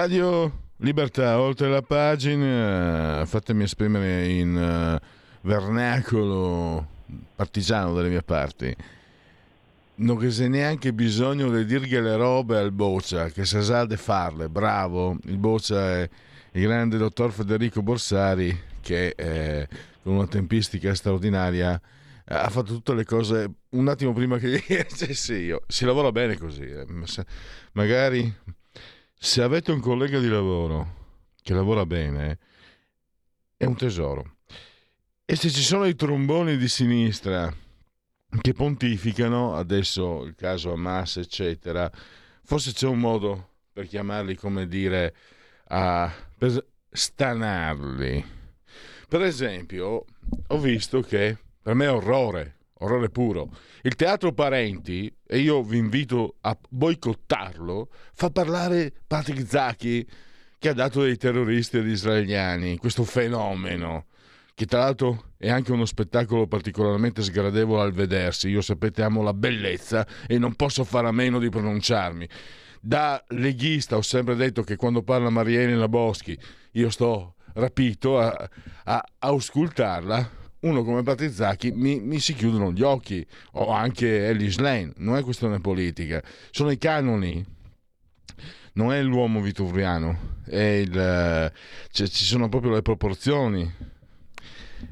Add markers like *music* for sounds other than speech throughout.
Radio Libertà, oltre la pagina, fatemi esprimere in uh, vernacolo partigiano dalle mie parti. Non che se neanche bisogno di dirghe le robe al Boccia, che sa sa di farle, bravo. Il Boccia è il grande dottor Federico Borsari, che eh, con una tempistica straordinaria ha fatto tutte le cose un attimo prima che *laughs* cioè, sì, io. si lavora bene così. Eh. Magari se avete un collega di lavoro che lavora bene, è un tesoro. E se ci sono i tromboni di sinistra che pontificano, adesso il caso Hamas, eccetera, forse c'è un modo per chiamarli, come dire, a, per stanarli. Per esempio, ho visto che per me è orrore orrore puro. Il teatro Parenti, e io vi invito a boicottarlo, fa parlare Patrick Zacchi che ha dato dei terroristi agli israeliani, questo fenomeno, che tra l'altro è anche uno spettacolo particolarmente sgradevole al vedersi. Io sapete amo la bellezza e non posso fare a meno di pronunciarmi. Da leghista ho sempre detto che quando parla Marielena Boschi io sto rapito a, a, a auscultarla uno come Battizacchi mi, mi, si chiudono gli occhi, o anche Ellis Lane, non è questione politica, sono i canoni, non è l'uomo vituriano, il, cioè, ci sono proprio le proporzioni,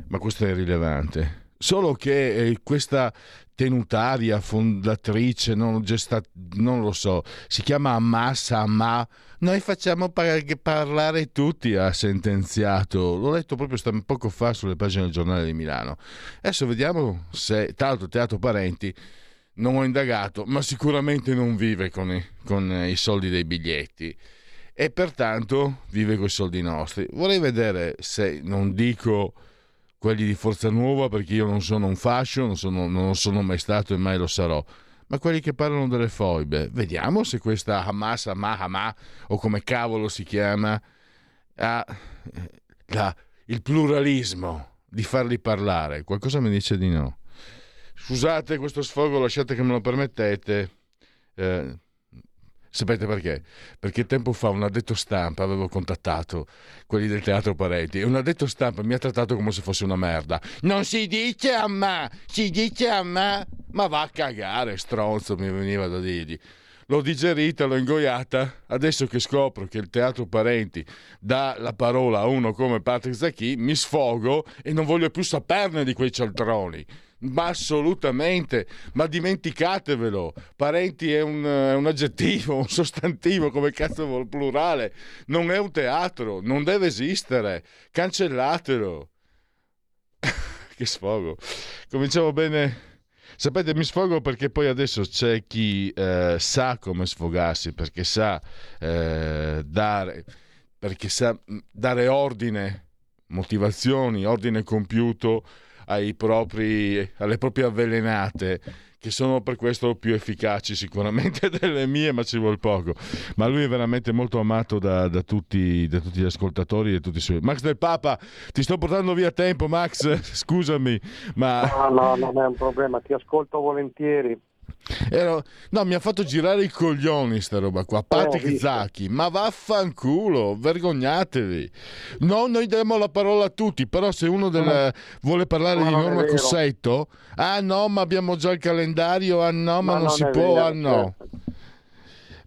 ma questo è rilevante. Solo che eh, questa tenutaria, fondatrice, non, gesta- non lo so, si chiama Ammassa, ma noi facciamo par- parlare tutti, ha sentenziato. L'ho letto proprio poco fa sulle pagine del giornale di Milano. Adesso vediamo se, tra l'altro Teatro Parenti, non ho indagato, ma sicuramente non vive con i, con i soldi dei biglietti e pertanto vive con i soldi nostri. Vorrei vedere se, non dico quelli di Forza Nuova perché io non sono un fascio, non sono, non sono mai stato e mai lo sarò, ma quelli che parlano delle foibe. Vediamo se questa Hamas, Hamas, o come cavolo si chiama, ha la, il pluralismo di farli parlare. Qualcosa mi dice di no. Scusate questo sfogo, lasciate che me lo permettete. Eh, Sapete perché? Perché tempo fa un addetto stampa avevo contattato quelli del teatro Pareti e un addetto stampa mi ha trattato come se fosse una merda. Non si dice a me, si dice a me. Ma va a cagare, stronzo, mi veniva da dirgli. L'ho digerita, l'ho ingoiata. Adesso che scopro che il teatro Parenti dà la parola a uno come Patrick Zacchi, mi sfogo e non voglio più saperne di quei cialtroni ma assolutamente, ma dimenticatevelo, parenti è un, un, aggettivo, *laughs* un sostantivo, come cazzo vuol plurale, non è un teatro, non deve esistere, cancellatelo. *laughs* che sfogo. Cominciamo bene. Sapete, mi sfogo perché poi adesso c'è chi eh, sa come sfogarsi, perché sa eh, dare, perché sa mm, dare ordine, motivazioni, ordine compiuto propri, alle proprie avvelenate che sono per questo più efficaci sicuramente *laughs* delle mie, ma ci vuole poco. Ma lui è veramente molto amato da, da, tutti, da tutti, gli ascoltatori e tutti i suoi. Max del Papa, ti sto portando via tempo, Max, *laughs* scusami, ma... No, no, non è un problema, ti ascolto volentieri. Ero... No, mi ha fatto girare i coglioni sta roba qua. Patrick eh, Zacchi, ma vaffanculo, vergognatevi. No, noi diamo la parola a tutti, però se uno della... vuole parlare no, di Norma Cossetto, ah no, ma abbiamo già il calendario, ah no, ma, ma non, non si può, vero, ah no. Certo.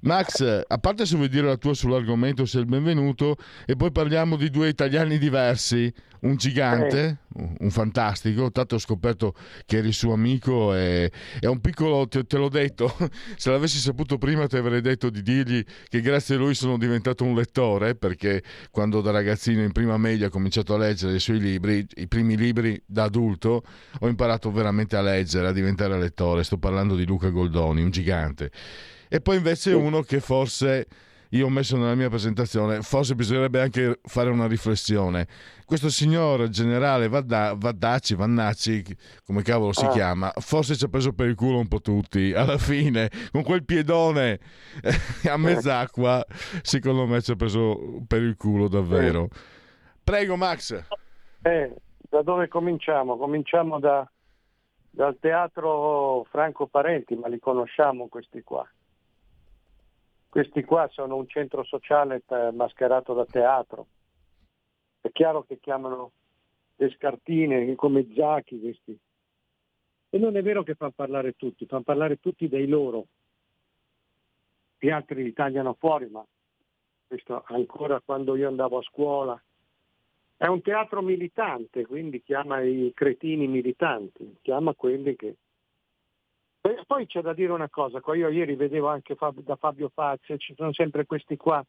Max, a parte se vuoi dire la tua sull'argomento, sei il benvenuto, e poi parliamo di due italiani diversi, un gigante, un fantastico, tanto ho scoperto che eri suo amico e è un piccolo, te, te, l'ho detto, *laughs* se l'avessi saputo prima ti avrei detto di dirgli che grazie a lui sono diventato un lettore, perché quando da ragazzino in prima media ho cominciato a leggere i suoi libri, i primi libri da adulto, ho imparato veramente a leggere, a diventare lettore, sto parlando di Luca Goldoni, un gigante. E poi invece uno che forse io ho messo nella mia presentazione, forse bisognerebbe anche fare una riflessione. Questo signor generale Vadda, Vaddacci, Vannacci, come cavolo si ah. chiama, forse ci ha preso per il culo un po' tutti. *laughs* Alla fine, con quel piedone eh, a mezz'acqua, secondo me ci ha preso per il culo davvero. Prego Max. Eh, da dove cominciamo? Cominciamo da, dal teatro Franco Parenti, ma li conosciamo questi qua. Questi qua sono un centro sociale mascherato da teatro. È chiaro che chiamano le scartine come Zacchi questi. E non è vero che fanno parlare tutti, fanno parlare tutti dei loro. Gli altri li tagliano fuori, ma questo ancora quando io andavo a scuola. È un teatro militante, quindi chiama i cretini militanti, chiama quelli che e poi c'è da dire una cosa, io ieri vedevo anche da Fabio Fazio, ci sono sempre questi qua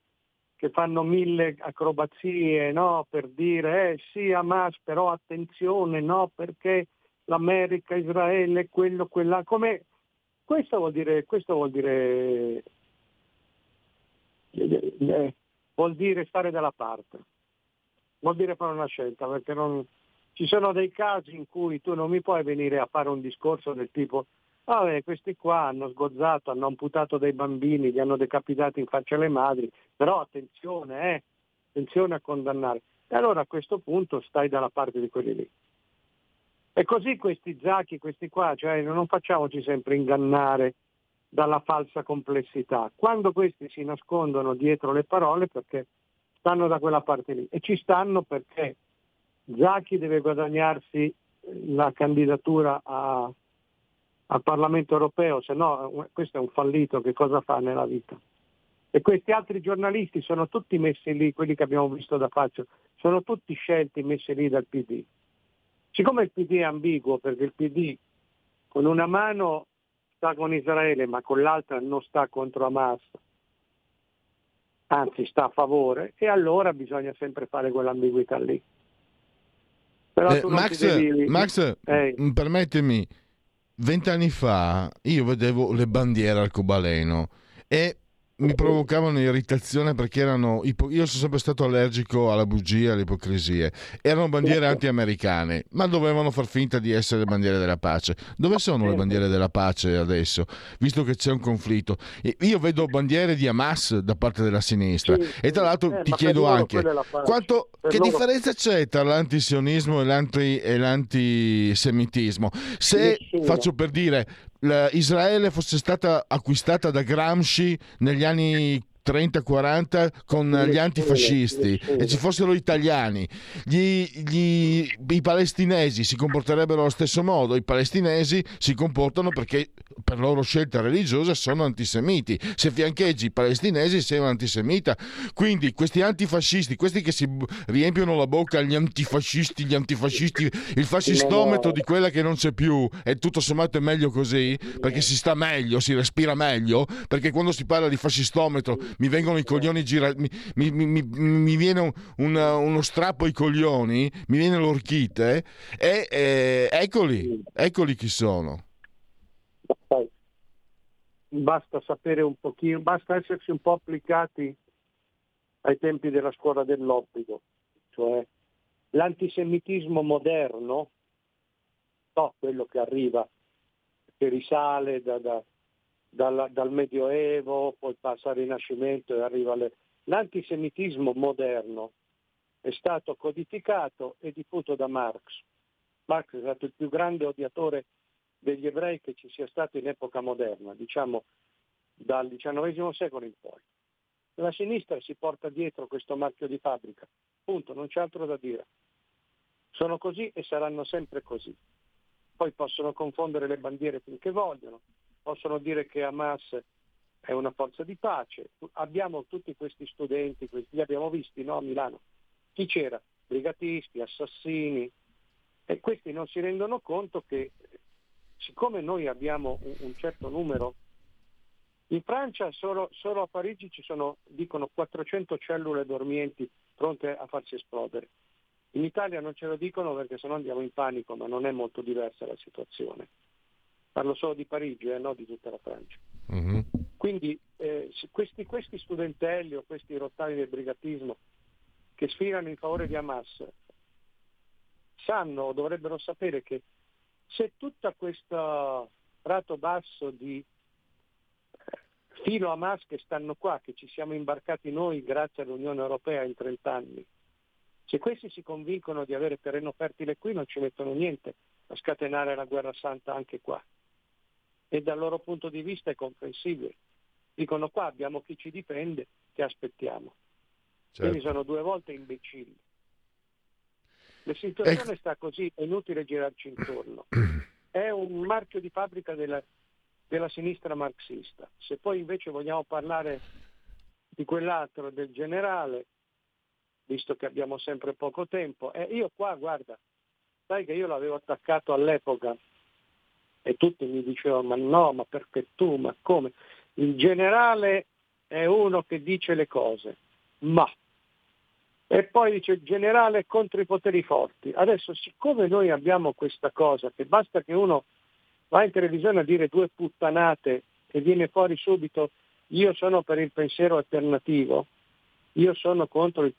che fanno mille acrobazie no, per dire eh sì Hamas, però attenzione, no, perché l'America, Israele, quello, quella, come questo vuol dire, questo vuol dire, eh, eh, vuol dire stare dalla parte, vuol dire fare una scelta, perché non, ci sono dei casi in cui tu non mi puoi venire a fare un discorso del tipo Vabbè, questi qua hanno sgozzato, hanno amputato dei bambini, li hanno decapitati in faccia alle madri, però attenzione, eh, attenzione a condannare. E allora a questo punto stai dalla parte di quelli lì. E così questi zacchi, questi qua, cioè non facciamoci sempre ingannare dalla falsa complessità. Quando questi si nascondono dietro le parole perché stanno da quella parte lì e ci stanno perché Zacchi deve guadagnarsi la candidatura a, al Parlamento europeo, se no questo è un fallito, che cosa fa nella vita? E questi altri giornalisti sono tutti messi lì, quelli che abbiamo visto da faccio, sono tutti scelti, messi lì dal PD. Siccome il PD è ambiguo, perché il PD con una mano sta con Israele, ma con l'altra non sta contro Hamas, anzi sta a favore, e allora bisogna sempre fare quell'ambiguità lì. Eh, Max, devi... Max eh. permettimi, vent'anni fa io vedevo le bandiere al Cobaleno e mi provocavano irritazione perché erano io sono sempre stato allergico alla bugia alle ipocrisie erano bandiere anti-americane ma dovevano far finta di essere bandiere della pace. Dove sono le bandiere della pace adesso visto che c'è un conflitto? Io vedo bandiere di Hamas da parte della sinistra sì, e tra l'altro eh, ti chiedo anche quanto, che loro... differenza c'è tra l'antisionismo e, l'anti, e l'antisemitismo? Se faccio per dire Israele fosse stata acquistata da Gramsci negli anni 30-40 con gli antifascisti e ci fossero italiani, gli, gli, i palestinesi si comporterebbero allo stesso modo, i palestinesi si comportano perché per loro scelta religiosa sono antisemiti, se fiancheggi i palestinesi sei un antisemita, quindi questi antifascisti, questi che si riempiono la bocca agli antifascisti, gli antifascisti, il fascistometro di quella che non c'è più e tutto sommato è meglio così, perché si sta meglio, si respira meglio, perché quando si parla di fascistometro mi vengono i coglioni girati, mi, mi, mi, mi, viene un, un, uno strappo ai coglioni, mi viene l'orchite e eh, eccoli, eccoli chi sono. Basta sapere un pochino, basta essersi un po' applicati ai tempi della scuola dell'obbligo, cioè l'antisemitismo moderno, no, quello che arriva, che risale da, da, dal, dal Medioevo, poi passa al Rinascimento e arriva alle... L'antisemitismo moderno è stato codificato e diffuso da Marx. Marx è stato il più grande odiatore degli ebrei che ci sia stato in epoca moderna, diciamo dal XIX secolo in poi. La sinistra si porta dietro questo marchio di fabbrica, punto, non c'è altro da dire. Sono così e saranno sempre così. Poi possono confondere le bandiere finché vogliono, possono dire che Hamas è una forza di pace. Abbiamo tutti questi studenti, li abbiamo visti no, a Milano. Chi c'era? Brigatisti, assassini. E questi non si rendono conto che siccome noi abbiamo un, un certo numero, in Francia solo, solo, a Parigi ci sono, dicono, 400 cellule dormienti pronte a farsi esplodere. In Italia non ce lo dicono perché sennò andiamo in panico, ma non è molto diversa la situazione. Parlo solo di Parigi eh, non di tutta la Francia. Mm-hmm. Quindi eh, questi, questi, studentelli o questi rottami del brigatismo che sfilano in favore di Hamas sanno o dovrebbero sapere che se tutto questo prato basso di filo Hamas che stanno qua, che ci siamo imbarcati noi grazie all'Unione Europea in 30 anni, se questi si convincono di avere terreno fertile qui non ci mettono niente a scatenare la guerra santa anche qua e dal loro punto di vista è comprensibile. Dicono qua abbiamo chi ci difende, che aspettiamo. Certo. Quindi sono due volte imbecilli. La situazione ecco. sta così, è inutile girarci intorno. *clears throat* È un marchio di fabbrica della, della sinistra marxista. Se poi invece vogliamo parlare di quell'altro, del generale, visto che abbiamo sempre poco tempo, eh, io qua, guarda, sai che io l'avevo attaccato all'epoca e tutti mi dicevano ma no, ma perché tu, ma come? Il generale è uno che dice le cose, ma. E poi dice il generale contro i poteri forti. Adesso siccome noi abbiamo questa cosa, che basta che uno va in televisione a dire due puttanate e viene fuori subito io sono per il pensiero alternativo, io sono contro il,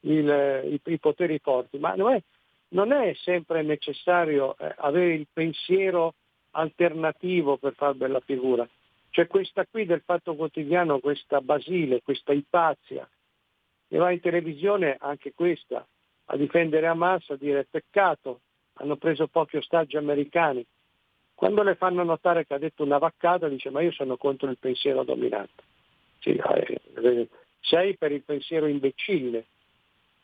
il, i, i, poteri forti, ma non è, non è sempre necessario eh, avere il pensiero alternativo per far bella figura. C'è questa qui del Fatto Quotidiano, questa Basile, questa Ipazia, che va in televisione anche questa a difendere Hamas, a dire peccato, hanno preso pochi ostaggi americani. Quando le fanno notare che ha detto una vaccata, dice ma io sono contro il pensiero dominante. Sì, eh, sei per il pensiero imbecille.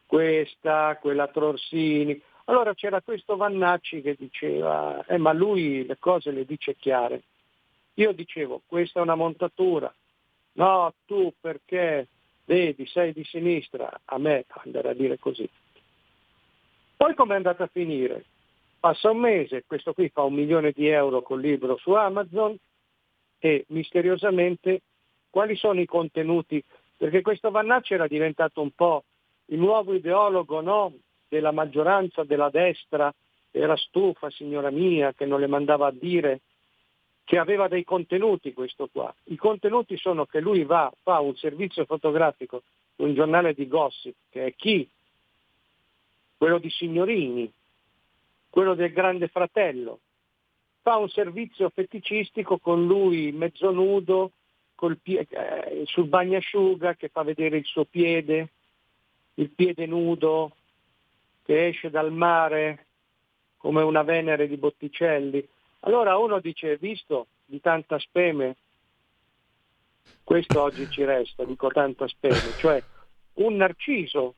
Questa, quella Trorsini, allora c'era questo Vannacci che diceva, eh, ma lui le cose le dice chiare. Io dicevo, questa è una montatura. No, tu perché vedi, sei di sinistra, a me andare a dire così. Poi com'è andata a finire? Passa un mese, questo qui fa un milione di euro col libro su Amazon e misteriosamente quali sono i contenuti? Perché questo Vannacci era diventato un po' il nuovo ideologo no? Della maggioranza della destra era stufa, signora mia, che non le mandava a dire che aveva dei contenuti questo qua. I contenuti sono che lui va, fa un servizio fotografico, un giornale di gossip, che è chi? Quello di Signorini, quello del Grande Fratello. Fa un servizio feticistico con lui mezzo nudo, pie- eh, sul bagnasciuga che fa vedere il suo piede, il piede nudo, che esce dal mare come una Venere di Botticelli. Allora uno dice, visto di tanta speme, questo oggi ci resta, dico tanta speme, cioè un narciso.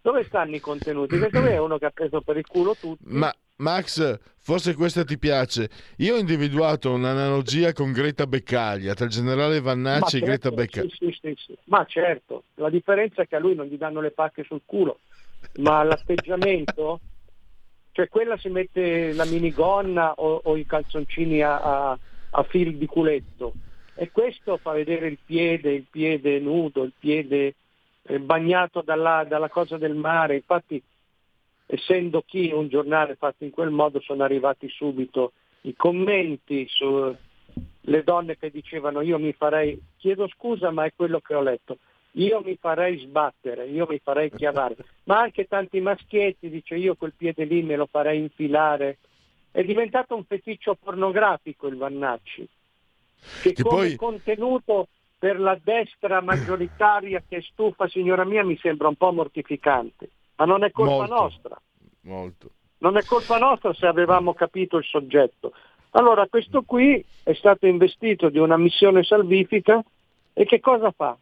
Dove stanno i contenuti? Questo è uno che ha preso per il culo tutti. Ma Max, forse questa ti piace. Io ho individuato un'analogia con Greta Beccaglia, tra il generale Vannacci certo, e Greta Beccaglia. Sì, sì, sì, sì, Ma certo, la differenza è che a lui non gli danno le pacche sul culo ma l'atteggiamento, cioè quella si mette la minigonna o, o i calzoncini a, a, a fil di culetto. E questo fa vedere il piede, il piede nudo, il piede eh, bagnato dalla, dalla cosa del mare. Infatti, essendo chi un giornale fatto in quel modo, sono arrivati subito i commenti sulle donne che dicevano io mi farei, chiedo scusa ma è quello che ho letto, io mi farei sbattere, io mi farei chiavare, ma anche tanti maschietti, dice io quel piede lì me lo farei infilare. È diventato un feticcio pornografico il Vannacci, che, che come poi... contenuto per la destra maggioritaria che stufa, signora mia, mi sembra un po' mortificante, ma non è colpa Molto. nostra. Molto. Non è colpa nostra se avevamo capito il soggetto. Allora questo qui è stato investito di una missione salvifica e che cosa fa?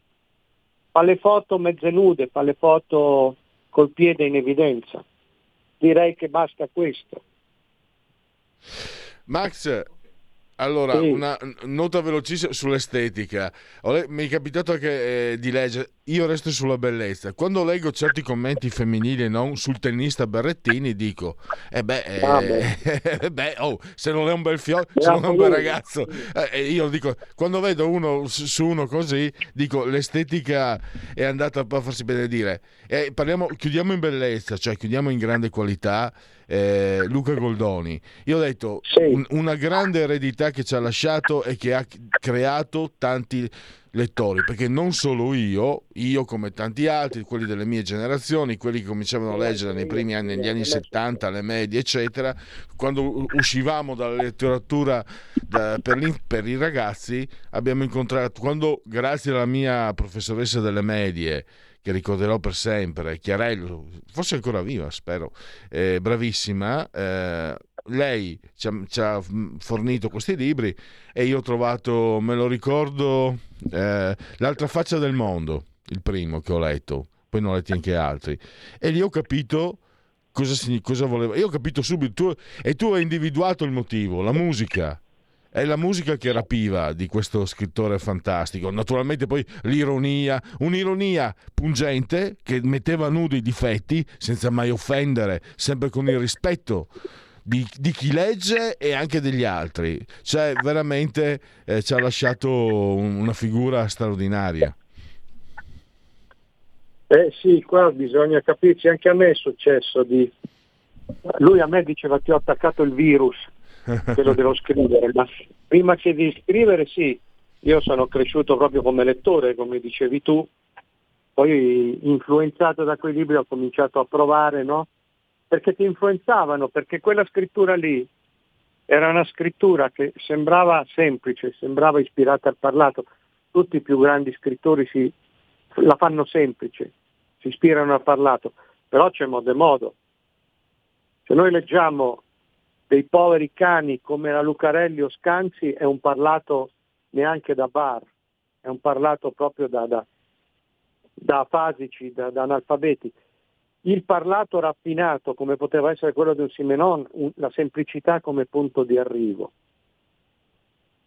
Fa le foto mezze nude, fa le foto col piede in evidenza. Direi che basta questo. Max, allora, sì. una nota velocissima sull'estetica. Mi è capitato anche eh, di leggere, io resto sulla bellezza. Quando leggo certi commenti femminili non sul tennista Berrettini, dico, eh beh, eh, ah, beh. *laughs* beh oh, se non è un bel fiore, se non è un bel ragazzo. Eh, io dico, quando vedo uno su uno così, dico, l'estetica è andata a farsi benedire. E parliamo, chiudiamo in bellezza, cioè chiudiamo in grande qualità eh, Luca Goldoni. Io ho detto sì. un, una grande eredità che ci ha lasciato e che ha creato tanti lettori, perché non solo io, io come tanti altri, quelli delle mie generazioni, quelli che cominciavano a leggere nei primi anni, negli anni 70, alle medie, eccetera, quando uscivamo dalla letteratura da, per, per, i ragazzi, abbiamo incontrato, quando grazie alla mia professoressa delle medie, che ricorderò per sempre, Chiarello, forse ancora viva, spero, eh, bravissima. Eh, lei ci ha, ci ha, fornito questi libri e io ho trovato, me lo ricordo, eh, L'altra faccia del mondo, il primo che ho letto, poi ne ho letti anche altri, e lì ho capito cosa, cosa voleva. Io ho capito subito, tu, e tu hai individuato il motivo, la musica è la musica che rapiva di questo scrittore fantastico. Naturalmente poi l'ironia, un'ironia pungente che metteva nudi i difetti senza mai offendere, sempre con il rispetto. Di, di, chi legge e anche degli altri. Cioè, veramente eh, ci ha lasciato una figura straordinaria. Eh sì, qua bisogna capirci, anche a me è successo di... Lui a me diceva ti ho attaccato il virus, che lo devo scrivere, ma prima che di scrivere sì, io sono cresciuto proprio come lettore, come dicevi tu, poi influenzato da quei libri ho cominciato a provare, no? Perché ti influenzavano, perché quella scrittura lì era una scrittura che sembrava semplice, sembrava ispirata al parlato. Tutti i più grandi scrittori si, la fanno semplice, si ispirano al parlato, però c'è modo e modo. Se noi leggiamo dei poveri cani come la Lucarelli o Scanzi è un parlato neanche da bar, è un parlato proprio da, da, da afasici, da, da, analfabeti. Il parlato raffinato come poteva essere quello di un Simenon, la semplicità come punto di arrivo.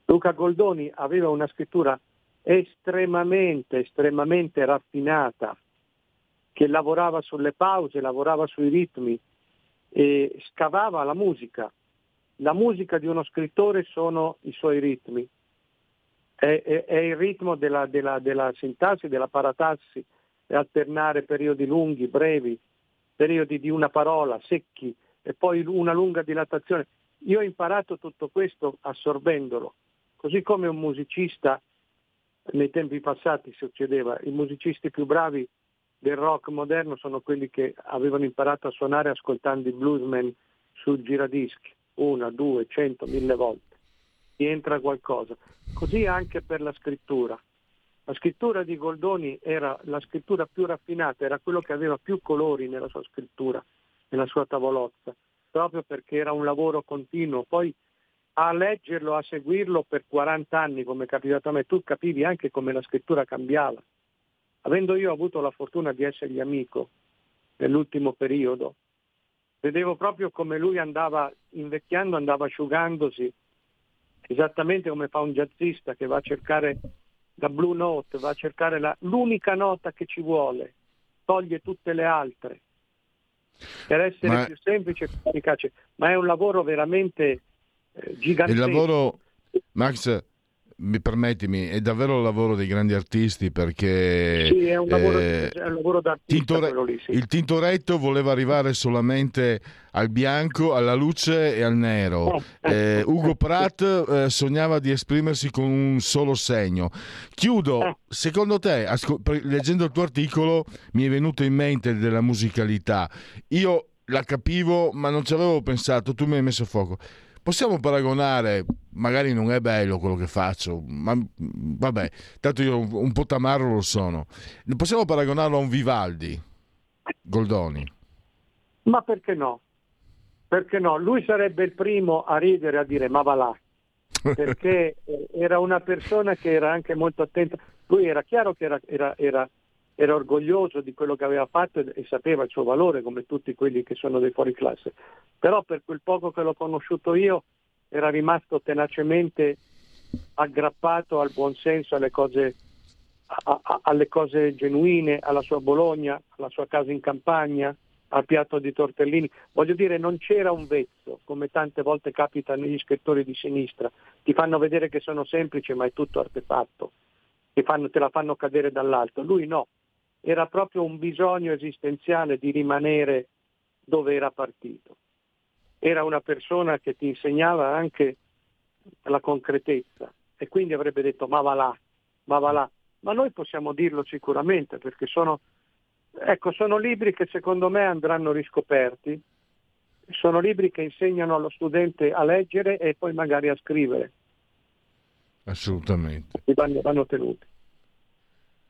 Luca Goldoni aveva una scrittura estremamente, estremamente raffinata, che lavorava sulle pause, lavorava sui ritmi, e scavava la musica. La musica di uno scrittore sono i suoi ritmi, è, è, è il ritmo della, della, della sintassi, della paratassi, alternare periodi lunghi, brevi, periodi di una parola, secchi, e poi una lunga dilatazione. Io ho imparato tutto questo assorbendolo, così come un musicista nei tempi passati succedeva, i musicisti più bravi del rock moderno sono quelli che avevano imparato a suonare ascoltando i bluesmen sul giradischi, una, due, cento, mille volte. Ti entra qualcosa. Così anche per la scrittura. La scrittura di Goldoni era la scrittura più raffinata, era quello che aveva più colori nella sua scrittura, nella sua tavolozza, proprio perché era un lavoro continuo. Poi a leggerlo, a seguirlo per 40 anni, come è capitato a me, tu capivi anche come la scrittura cambiava Avendo io avuto la fortuna di essergli amico nell'ultimo periodo, vedevo proprio come lui andava invecchiando, andava asciugandosi, esattamente come fa un jazzista che va a cercare la blue note, va a cercare la, l'unica nota che ci vuole, toglie tutte le altre per essere ma... più semplice e più efficace, ma è un lavoro veramente eh, gigantesco. Il lavoro, Max, mi permettimi, è davvero il lavoro dei grandi artisti perché... Sì, è un lavoro, eh, è un lavoro d'artista Tintore, lì, sì. Il Tintoretto voleva arrivare solamente al bianco, alla luce e al nero. Eh, eh, Ugo Pratt eh, sognava di esprimersi con un solo segno. Chiudo, eh. secondo te, asco- leggendo il tuo articolo, mi è venuto in mente della musicalità. Io la capivo, ma non ci avevo pensato, tu mi hai messo a fuoco possiamo paragonare, magari non è bello quello che faccio, ma vabbè, tanto io un po' tamarro lo sono, possiamo paragonarlo a un Vivaldi, Goldoni? Ma perché no? Perché no? Lui sarebbe il primo a ridere, a dire ma va là, *laughs* perché era una persona che era anche molto attenta, lui era chiaro che era, era, era era orgoglioso di quello che aveva fatto e, e, sapeva il suo valore come tutti quelli che sono dei fuori classe. Però per quel poco che l'ho conosciuto io era rimasto tenacemente aggrappato al buonsenso, alle cose, a, a, alle cose genuine, alla sua Bologna, alla sua casa in campagna, al piatto di tortellini. Voglio dire, non c'era un vezzo, come tante volte capita negli scrittori di sinistra. Ti fanno vedere che sono semplici, ma è tutto artefatto. Ti fanno, te la fanno cadere dall'alto. Lui no, era proprio un bisogno esistenziale di rimanere dove era partito. Era una persona che ti insegnava anche la concretezza e quindi avrebbe detto ma va là, ma va là. Ma noi possiamo dirlo sicuramente perché sono Ecco, sono libri che secondo me andranno riscoperti, sono libri che insegnano allo studente a leggere e poi magari a scrivere. Assolutamente. Vanno, vanno tenuti.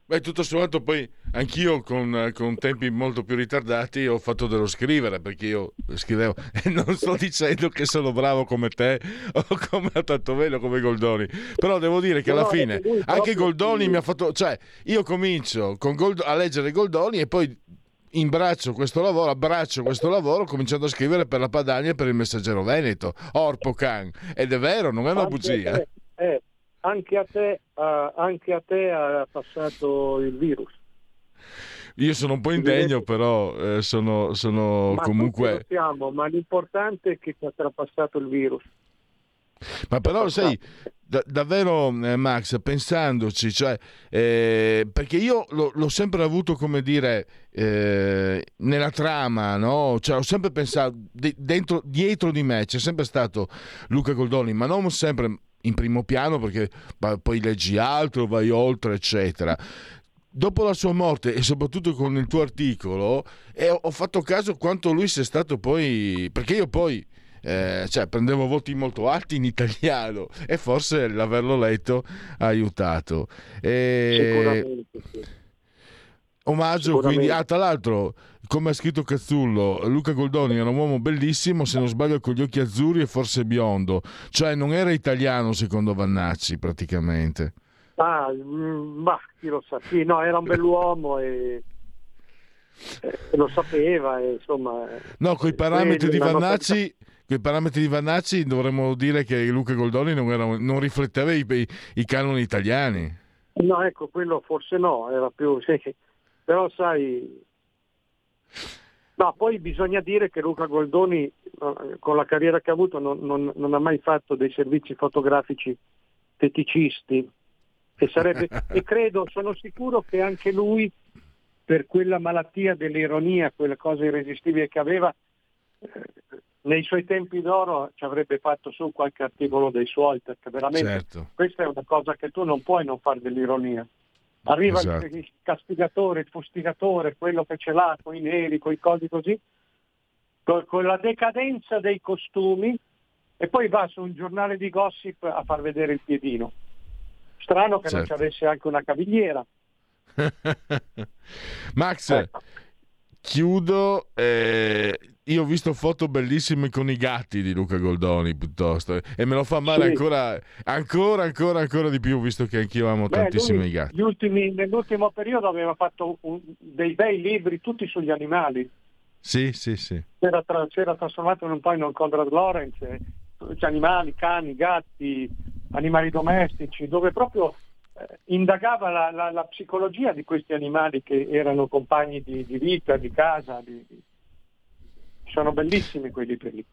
Beh, tutto sommato poi anch'io con, con, tempi molto più ritardati ho fatto dello scrivere perché io scrivevo *laughs* e non sto dicendo che sono bravo come te o come Tantovelo come Goldoni. Però devo dire che alla no, fine anche Goldoni sì. mi ha fatto cioè io comincio Gold, a leggere Goldoni e poi imbraccio questo lavoro, abbraccio questo lavoro cominciando a scrivere per la Padania e per il Messaggero Veneto. Orpo Can ed è vero, non è una bugia. eh, eh anche a te, uh, anche a te ha passato il virus. Io sono un po' indegno, però eh, sono, sono ma comunque... Siamo, ma l'importante è che ti ha trapassato il virus. Ma però sai, da, davvero eh, Max, pensandoci, cioè, eh, perché io lo, l'ho sempre avuto come dire eh, nella trama, no? Cioè, ho sempre pensato, de, dentro, dietro di me c'è sempre stato Luca Goldoni, ma non sempre in primo piano perché poi leggi altro, vai oltre, eccetera. Dopo la sua morte e soprattutto con il tuo articolo, eh, ho fatto caso quanto lui sia stato poi... perché io poi... Eh, cioè, prendevo voti molto alti in italiano e forse l'averlo letto ha aiutato. E... Sicuramente. Omaggio quindi, ah, tra l'altro, come ha scritto Cazzullo, Luca Goldoni era un uomo bellissimo, se non sbaglio con gli occhi azzurri e forse biondo, cioè non era italiano secondo Vannacci praticamente. Ah, mm, ma chi lo sa, sì, no, era un bell'uomo e, e lo sapeva, e, insomma... No, con i parametri di Vannacci... Con i parametri di Vannacci dovremmo dire che Luca Goldoni non, era, non rifletteva i, i, i, canoni italiani. No, ecco, quello forse no, era più... *laughs* Sì, però sai, No, poi bisogna dire che Luca Goldoni, con la carriera che ha avuto, non, non, non ha mai fatto dei servizi fotografici feticisti. E, sarebbe, *laughs* e credo, sono sicuro che anche lui, per quella malattia dell'ironia, quelle cose irresistibili che aveva, eh, nei suoi tempi d'oro ci avrebbe fatto su qualche articolo dei suoi, perché veramente certo. questa è una cosa che tu non puoi non fare dell'ironia. Arriva esatto. il castigatore, il fustigatore, quello che ce l'ha con i neri, con i cosi così, con, con la decadenza dei costumi e poi va su un giornale di gossip a far vedere il piedino. Strano che certo. non ci avesse anche una cavigliera. *laughs* Max, ecco. Chiudo. Eh, io ho visto foto bellissime con i gatti di Luca Goldoni piuttosto e me lo fa male sì. ancora, ancora, ancora, ancora di più visto che anch'io amo Beh, tantissimo lui, i gatti. Ultimi, nell'ultimo periodo aveva fatto un, dei bei libri tutti sugli animali. Sì, sì, sì. C'era, tra, c'era trasformato in un po' in un Conrad Lorenz, eh, animali, cani, gatti, animali domestici, dove proprio indagava la, la, la, psicologia di questi animali che erano compagni di, di vita, di casa, di, sono bellissimi quei libri lì.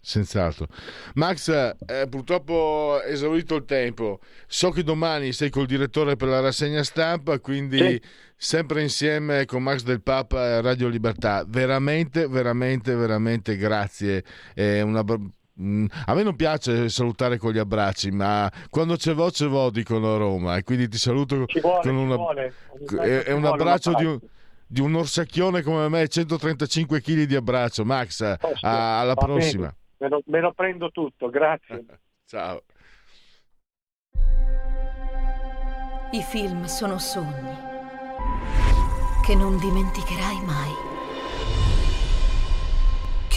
Senz'altro. Max, eh, purtroppo è esaurito il tempo. So che domani sei col direttore per la rassegna stampa, quindi sì. sempre insieme con Max del Papa e Radio Libertà. Veramente, veramente, veramente grazie. Una... Mm, a me non piace salutare con gli abbracci, ma quando c'è vo, c'è vo, dicono a Roma. E quindi ti saluto vuole, con una... è, è un abbraccio di un di un orsacchione come me, 135 kg di abbraccio. Max, oh, sì, alla prossima. Me lo, me lo prendo tutto, grazie. *laughs* Ciao. I film sono sogni che non dimenticherai mai.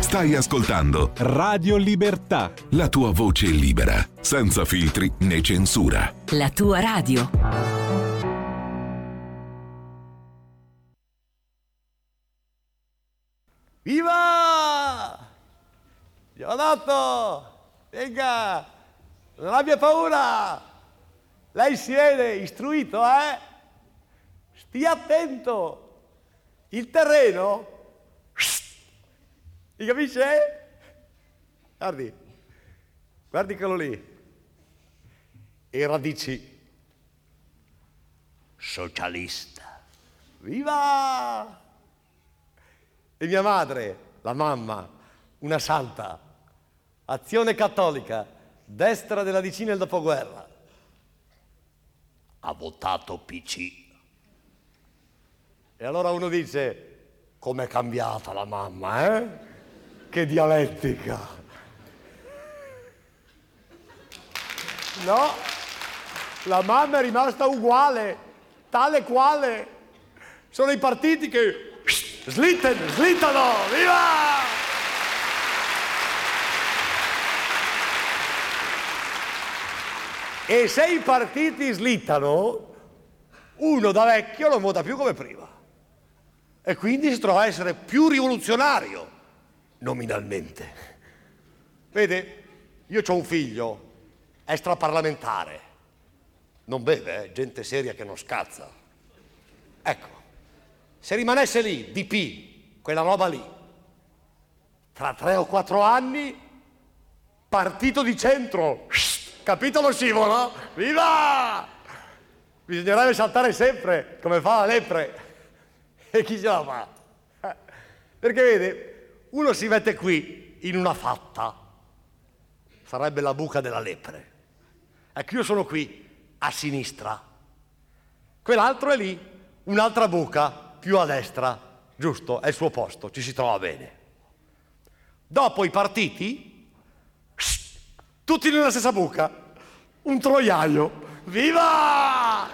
Stai ascoltando Radio Libertà. La tua voce libera, senza filtri né censura. La tua radio. Viva! Giovanotto! Venga! Non abbia paura! Lei si vede istruito, eh? Stia attento! Il terreno mi capisce? Guardi, guardi quello lì. E radici socialista. Viva! E mia madre, la mamma, una santa, azione cattolica, destra della vicina del dopoguerra. Ha votato PC. E allora uno dice, com'è cambiata la mamma, eh? Che dialettica. No, la mamma è rimasta uguale, tale quale. Sono i partiti che slittano, slittano, viva! E se i partiti slittano, uno da vecchio non vota più come prima. E quindi si trova a essere più rivoluzionario nominalmente. Vede, io ho un figlio extraparlamentare, non beve, eh? gente seria che non scazza. Ecco, se rimanesse lì, DP, quella roba lì, tra tre o quattro anni, partito di centro, capito lo scivolo? Viva! Bisognerebbe saltare sempre, come fa la lepre. E chi ce la fa? Perché vede, uno si mette qui in una fatta, sarebbe la buca della lepre. Ecco, io sono qui a sinistra, quell'altro è lì, un'altra buca più a destra, giusto? È il suo posto, ci si trova bene. Dopo i partiti, tutti nella stessa buca, un troiaio, viva!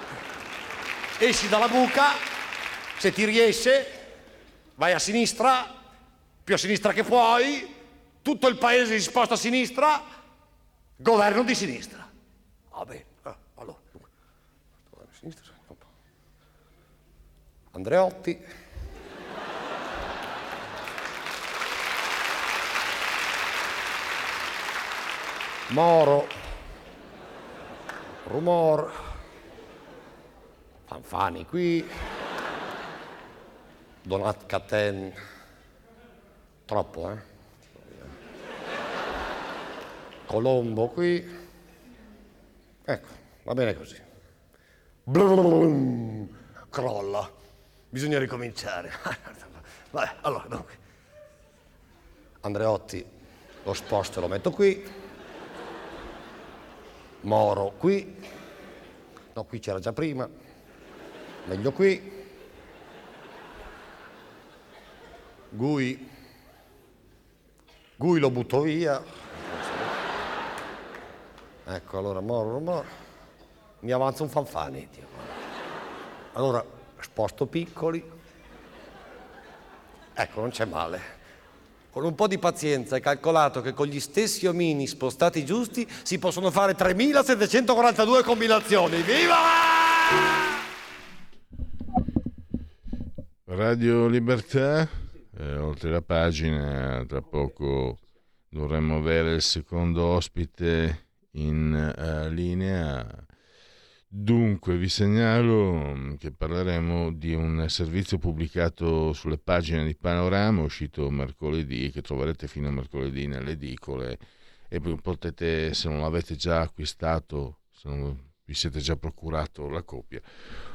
Esci dalla buca, se ti riesce, vai a sinistra, più a sinistra che puoi, tutto il paese disposto a sinistra, governo di sinistra. Va bene, ah, allora, sinistra. Andreotti. Moro. Rumor. Fanfani qui. Donat Caten. Troppo, eh? Colombo qui. Ecco, va bene così. Blum, crolla. Bisogna ricominciare. *laughs* Vabbè, allora, dunque. Andreotti lo sposto lo metto qui. Moro qui. No, qui c'era già prima. Meglio qui. Gui. Gui lo butto via. Ecco, allora Moro, Moro. Mi avanza un fanfani. Dio. Allora, sposto piccoli. Ecco, non c'è male. Con un po' di pazienza è calcolato che con gli stessi omini spostati giusti si possono fare 3742 combinazioni. Viva! Radio Libertà, eh, oltre la pagina, tra poco dovremmo avere il secondo ospite in uh, linea. Dunque, vi segnalo che parleremo di un servizio pubblicato sulle pagine di Panorama, uscito mercoledì, che troverete fino a mercoledì nelle edicole e potete, se non l'avete già acquistato, se non vi siete già procurato la copia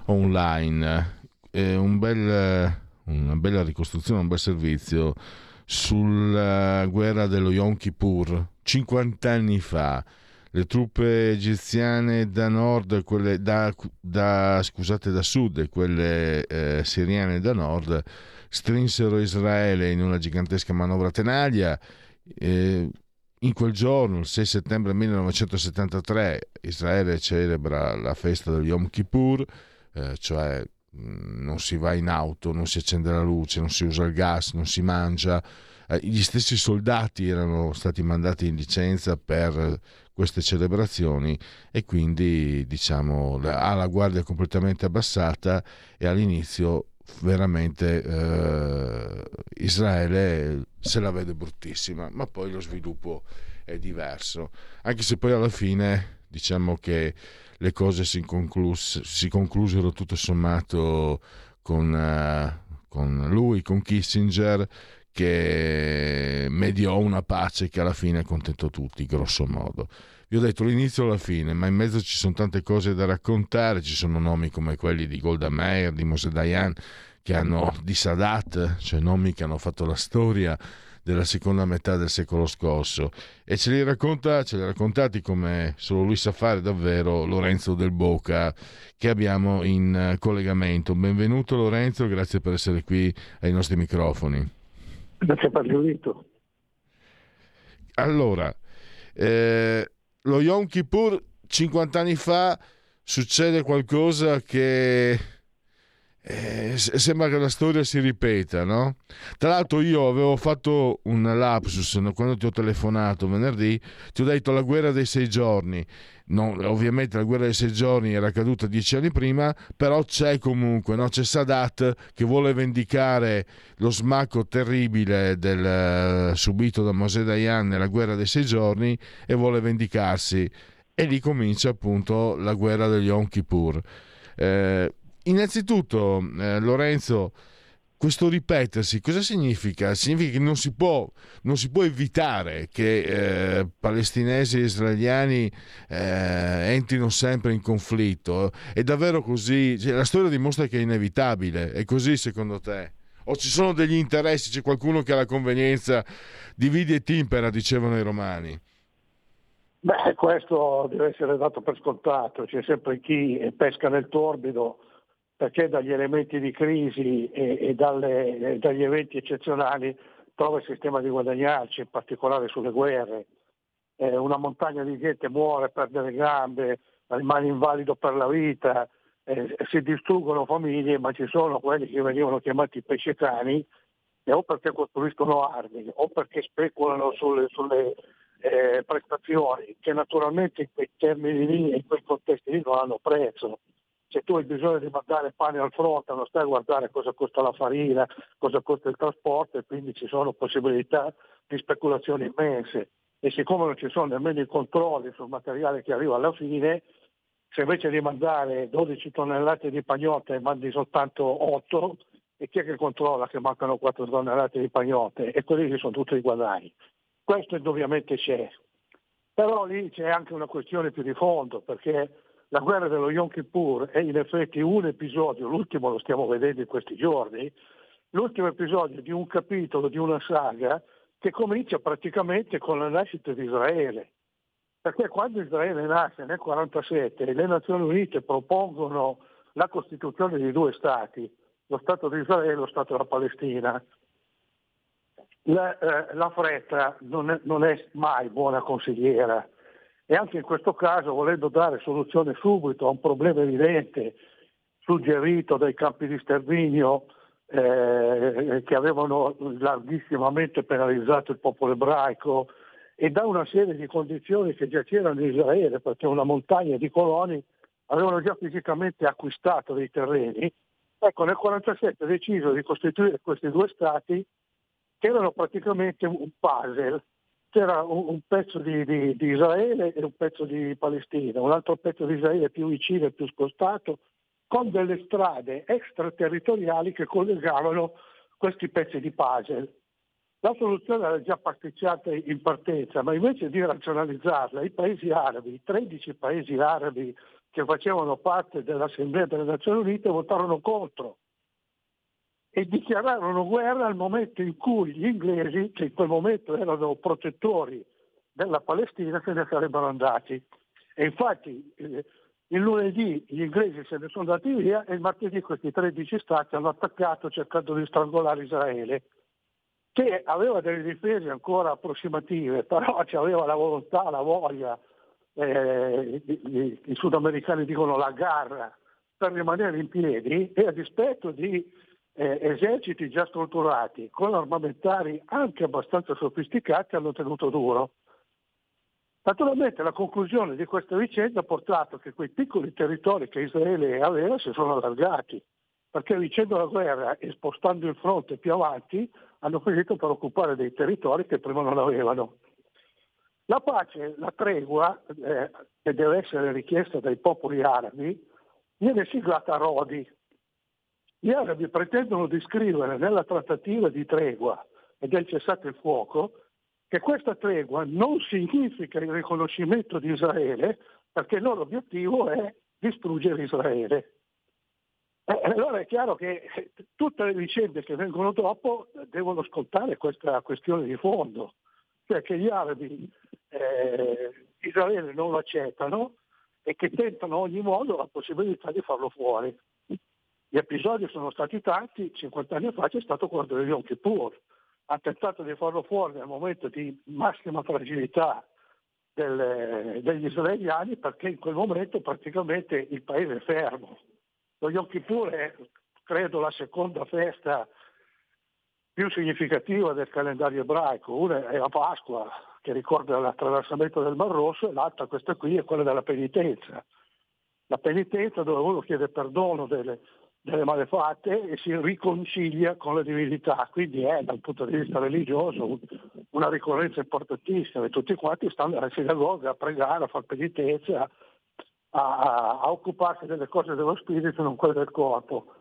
online, è un bel, una bella ricostruzione, un bel servizio sulla guerra dello Yom Kippur 50 anni fa le truppe egiziane da nord, quelle da, da, scusate, da sud e quelle eh, siriane da nord strinsero Israele in una gigantesca manovra tenaglia. Eh, in quel giorno, il 6 settembre 1973, Israele celebra la festa del Yom Kippur, eh, cioè non si va in auto, non si accende la luce, non si usa il gas, non si mangia. Eh, gli stessi soldati erano stati mandati in licenza per queste celebrazioni e quindi diciamo ha la guardia completamente abbassata e all'inizio veramente eh, Israele se la vede bruttissima, ma poi lo sviluppo è diverso, anche se poi alla fine diciamo che le cose si, conclus- si conclusero tutto sommato con, uh, con lui, con Kissinger, che mediò una pace che alla fine accontentò tutti, grosso modo. Vi ho detto l'inizio e la fine, ma in mezzo ci sono tante cose da raccontare, ci sono nomi come quelli di Golda Meir, di Mosè Dayan, che hanno, di Sadat, cioè nomi che hanno fatto la storia della seconda metà del secolo scorso e ce li racconta, ce li ha raccontati come solo lui sa fare davvero Lorenzo del Boca che abbiamo in collegamento. Benvenuto Lorenzo, grazie per essere qui ai nostri microfoni. Grazie per l'invito. Allora, eh, lo Yom Kippur 50 anni fa succede qualcosa che eh, sembra che la storia si ripeta, no? Tra l'altro io avevo fatto un lapsus quando ti ho telefonato venerdì, ti ho detto la guerra dei sei giorni. No, ovviamente la guerra dei sei giorni era caduta dieci anni prima, però c'è comunque, no? c'è Sadat che vuole vendicare lo smacco terribile del, subito da Mosè Dayan nella guerra dei sei giorni e vuole vendicarsi. E lì comincia appunto la guerra degli Yom Kippur. Eh, innanzitutto, eh, Lorenzo, questo ripetersi cosa significa? Significa che non si può, non si può evitare che eh, palestinesi e israeliani eh, entrino sempre in conflitto. È davvero così? Cioè, la storia dimostra che è inevitabile. È così secondo te? O ci sono degli interessi? C'è qualcuno che ha la convenienza dividi e timpera, dicevano i romani? Beh, questo deve essere dato per scontato. C'è sempre chi pesca nel torbido perché dagli elementi di crisi e, e dalle, dagli eventi eccezionali trova il sistema di guadagnarci, in particolare sulle guerre. Eh, una montagna di gente muore, perde le gambe, rimane invalido per la vita, eh, si distruggono famiglie, ma ci sono quelli che venivano chiamati pescetani, eh, o perché costruiscono armi, o perché speculano sulle, sulle eh, prestazioni, che naturalmente in quei termini lì e in quei contesti lì non hanno prezzo se tu hai bisogno di mandare pane al fronte non stai a guardare cosa costa la farina, cosa costa il trasporto e quindi ci sono possibilità di speculazioni immense. E siccome non ci sono nemmeno i controlli sul materiale che arriva alla fine, se invece di mandare 12 tonnellate di pagnotte mandi soltanto 8, e chi è che controlla che mancano 4 tonnellate di pagnotte? E quelli sono tutti i guadagni. Questo indubbiamente c'è. Però lì c'è anche una questione più di fondo, perché la guerra dello Yom Kippur è in effetti un episodio, l'ultimo lo stiamo vedendo in questi giorni, l'ultimo episodio di un capitolo, di una saga che comincia praticamente con la nascita di Israele. Perché quando Israele nasce nel 1947 le Nazioni Unite propongono la costituzione di due stati, lo Stato di Israele e lo Stato della Palestina. La, eh, la fretta non è, non è mai buona consigliera e anche in questo caso volendo dare soluzione subito a un problema evidente suggerito dai campi di sterminio eh, che avevano larghissimamente penalizzato il popolo ebraico e da una serie di condizioni che già c'erano in Israele perché una montagna di coloni avevano già fisicamente acquistato dei terreni. Ecco, nel 1947 ha deciso di costituire questi due stati che erano praticamente un puzzle c'era un, un pezzo di, di, di, Israele e un pezzo di Palestina, un altro pezzo di Israele più vicino e più spostato, con delle strade extraterritoriali che collegavano questi pezzi di puzzle. La soluzione era già pasticciata in partenza, ma invece di razionalizzarla, i paesi arabi, i 13 paesi arabi che facevano parte dell'Assemblea delle Nazioni Unite votarono contro e dichiararono guerra al momento in cui gli inglesi, che in quel momento erano protettori della Palestina, se ne sarebbero andati. E infatti eh, il lunedì gli inglesi se ne sono andati via e il martedì questi 13 stati hanno attaccato cercando di strangolare Israele. che aveva delle difese ancora approssimative, però aveva la volontà, la voglia, eh, i, i, sudamericani dicono la garra per rimanere in piedi e a dispetto di eh, eserciti già strutturati con armamentari anche abbastanza sofisticati hanno tenuto duro. Naturalmente la conclusione di questa vicenda ha portato che quei piccoli territori che Israele aveva si sono allargati, perché vincendo la guerra e spostando il fronte più avanti hanno finito per occupare dei territori che prima non avevano. La pace, la tregua, eh, che deve essere richiesta dai popoli arabi, viene siglata a Rodi. Gli arabi pretendono di scrivere nella trattativa di tregua e del cessate il fuoco che questa tregua non significa il riconoscimento di Israele perché il loro obiettivo è distruggere Israele. E allora è chiaro che tutte le vicende che vengono dopo devono ascoltare questa questione di fondo, cioè che gli arabi eh, Israele non lo accettano e che tentano ogni modo la possibilità di farlo fuori. Gli episodi sono stati tanti, 50 anni fa c'è stato quello di Yom Kippur, ha tentato di farlo fuori nel momento di massima fragilità delle, degli israeliani perché in quel momento praticamente il paese è fermo. Lo Yom Kippur è credo la seconda festa più significativa del calendario ebraico, una è la Pasqua che ricorda l'attraversamento del Mar Rosso e l'altra, questa qui, è quella della penitenza. La penitenza dove uno chiede perdono delle, delle malefatte e si riconcilia con la divinità, quindi è dal punto di vista religioso una ricorrenza importantissima e tutti quanti stanno alla sinagoga a pregare, a fare penitenza, a, a, occuparsi delle cose dello spirito e non quelle del corpo.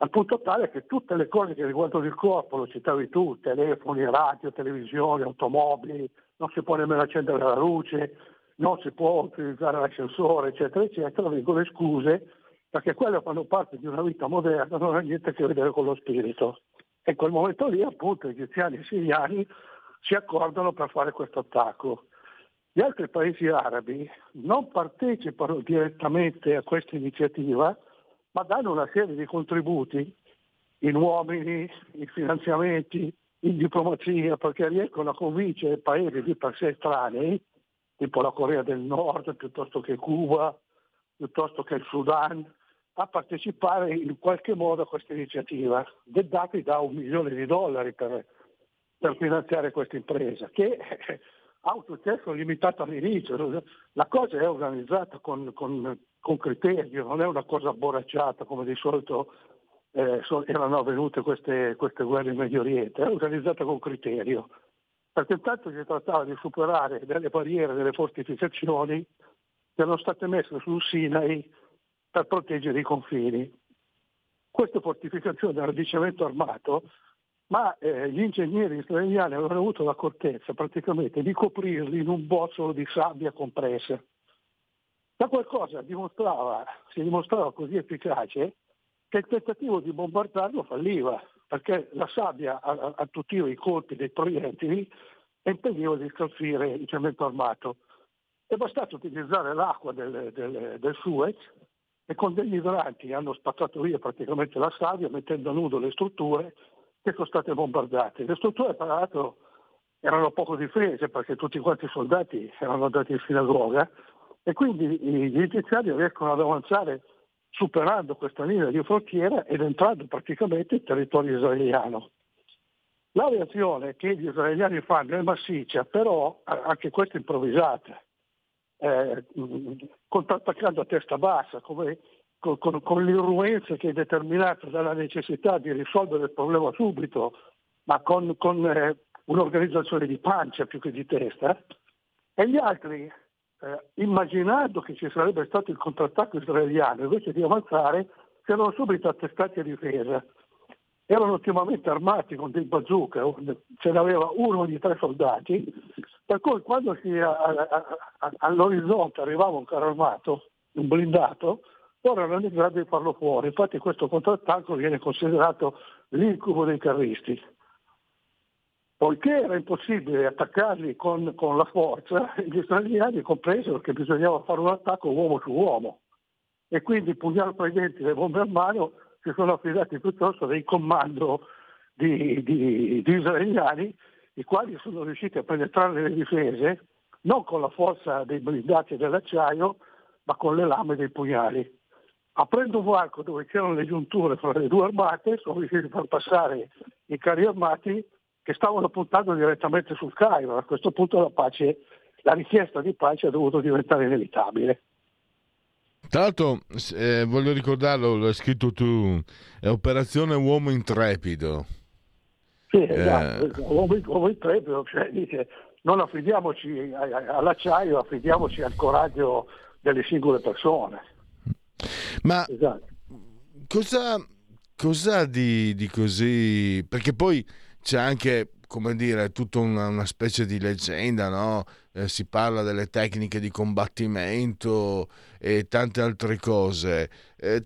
Al punto tale che tutte le cose che riguardano il corpo, lo citavi tu, telefoni, radio, televisioni, automobili, non si può nemmeno accendere la luce, non si può utilizzare l'ascensore, eccetera, eccetera, vengono escluse perché quelle fanno parte di una vita moderna, non ha niente a che vedere con lo spirito. E in quel momento lì appunto egiziani e siriani si accordano per fare questo attacco. Gli altri paesi arabi non partecipano direttamente a questa iniziativa, ma danno una serie di contributi in uomini, in finanziamenti, in diplomazia, perché riescono a convincere paesi di per sé estranei, tipo la Corea del Nord, piuttosto che Cuba, piuttosto che il Sudan, a partecipare in qualche modo a questa iniziativa. Gheddafi dà un milione di dollari per, per finanziare questa impresa, che ha un successo limitato all'inizio. La cosa è organizzata con, con, con criterio, non è una cosa borracciata come di solito eh, erano avvenute queste, queste guerre in Medio Oriente, è organizzata con criterio, perché intanto si trattava di superare delle barriere, delle fortificazioni che erano state messe sul Sinai per proteggere i confini. Queste fortificazioni erano di cemento armato, ma eh, gli ingegneri israeliani avevano avuto l'accortezza praticamente di coprirli in un bozzolo di sabbia compressa. Da qualcosa dimostrava, si dimostrava così efficace che il tentativo di bombardarlo falliva, perché la sabbia attutiva i colpi dei proiettili e impediva di scalfire il cemento armato. È bastato utilizzare l'acqua del, del, del Suez e con degli idranti hanno spazzato via praticamente la sabbia mettendo a nudo le strutture che sono state bombardate. Le strutture tra l'altro erano poco difese perché tutti quanti i soldati erano andati in sinagoga e quindi gli egiziani riescono ad avanzare superando questa linea di frontiera ed entrando praticamente in territorio israeliano. La reazione che gli israeliani fanno è massiccia, però anche questa improvvisata eh, contrattaccando a testa bassa, come, con, con, con l'irruenza che è determinata dalla necessità di risolvere il problema subito, ma con, con eh, un'organizzazione di pancia più che di testa, e gli altri, eh, immaginando che ci sarebbe stato il contrattacco israeliano, invece di avanzare, si erano subito attestati a difesa. Erano ottimamente armati con dei bazooka, ce n'aveva uno ogni tre soldati, per cui quando all'orizzonte arrivava un carro armato, un blindato, loro erano in grado di farlo fuori. Infatti questo contrattacco viene considerato l'incubo dei carristi. Poiché era impossibile attaccarli con, con la forza, gli israeliani compresero che bisognava fare un attacco uomo su uomo. E quindi pugnal denti le bombe a mano si sono affidati piuttosto dei comando di, di, di israeliani, i quali sono riusciti a penetrare le difese non con la forza dei blindati e dell'acciaio, ma con le lame dei pugnali. Aprendo un varco dove c'erano le giunture fra le due armate, sono riusciti a far passare i carri armati che stavano puntando direttamente sul Cairo. A questo punto la, pace, la richiesta di pace è dovuta diventare inevitabile. Tra l'altro, eh, voglio ricordarlo, l'hai scritto tu, è Operazione Uomo Intrepido. Sì, esatto, eh... uomo intrepido, cioè dice non affidiamoci all'acciaio, affidiamoci al coraggio delle singole persone. Ma esatto. cosa, cosa di, di, così? Perché poi c'è anche, come dire, tutta una, una specie di leggenda, no? Eh, si parla delle tecniche di combattimento e tante altre cose. Eh,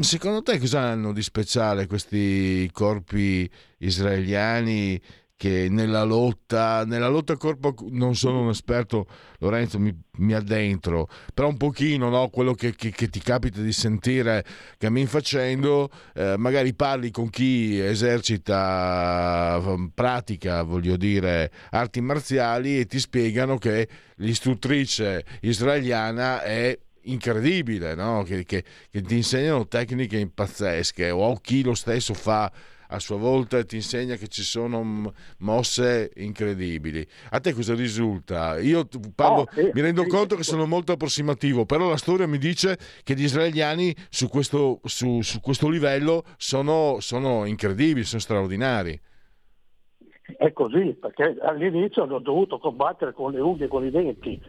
secondo te cosa hanno di speciale questi corpi israeliani che nella lotta, nella lotta corpo non sono un esperto, Lorenzo mi, mi addentro, però un pochino no, quello che, che, che, ti capita di sentire cammin facendo, eh, magari parli con chi esercita, pratica, voglio dire, arti marziali e ti spiegano che l'istruttrice israeliana è incredibile, no? che, che, che ti insegnano tecniche pazzesche o chi lo stesso fa a sua volta ti insegna che ci sono mosse incredibili. A te cosa risulta? Io parlo, oh, sì, mi rendo sì, conto sì. che sono molto approssimativo, però la storia mi dice che gli israeliani su questo, su, su questo livello sono, sono incredibili, sono straordinari. È così, perché all'inizio hanno dovuto combattere con le unghie e con i denti.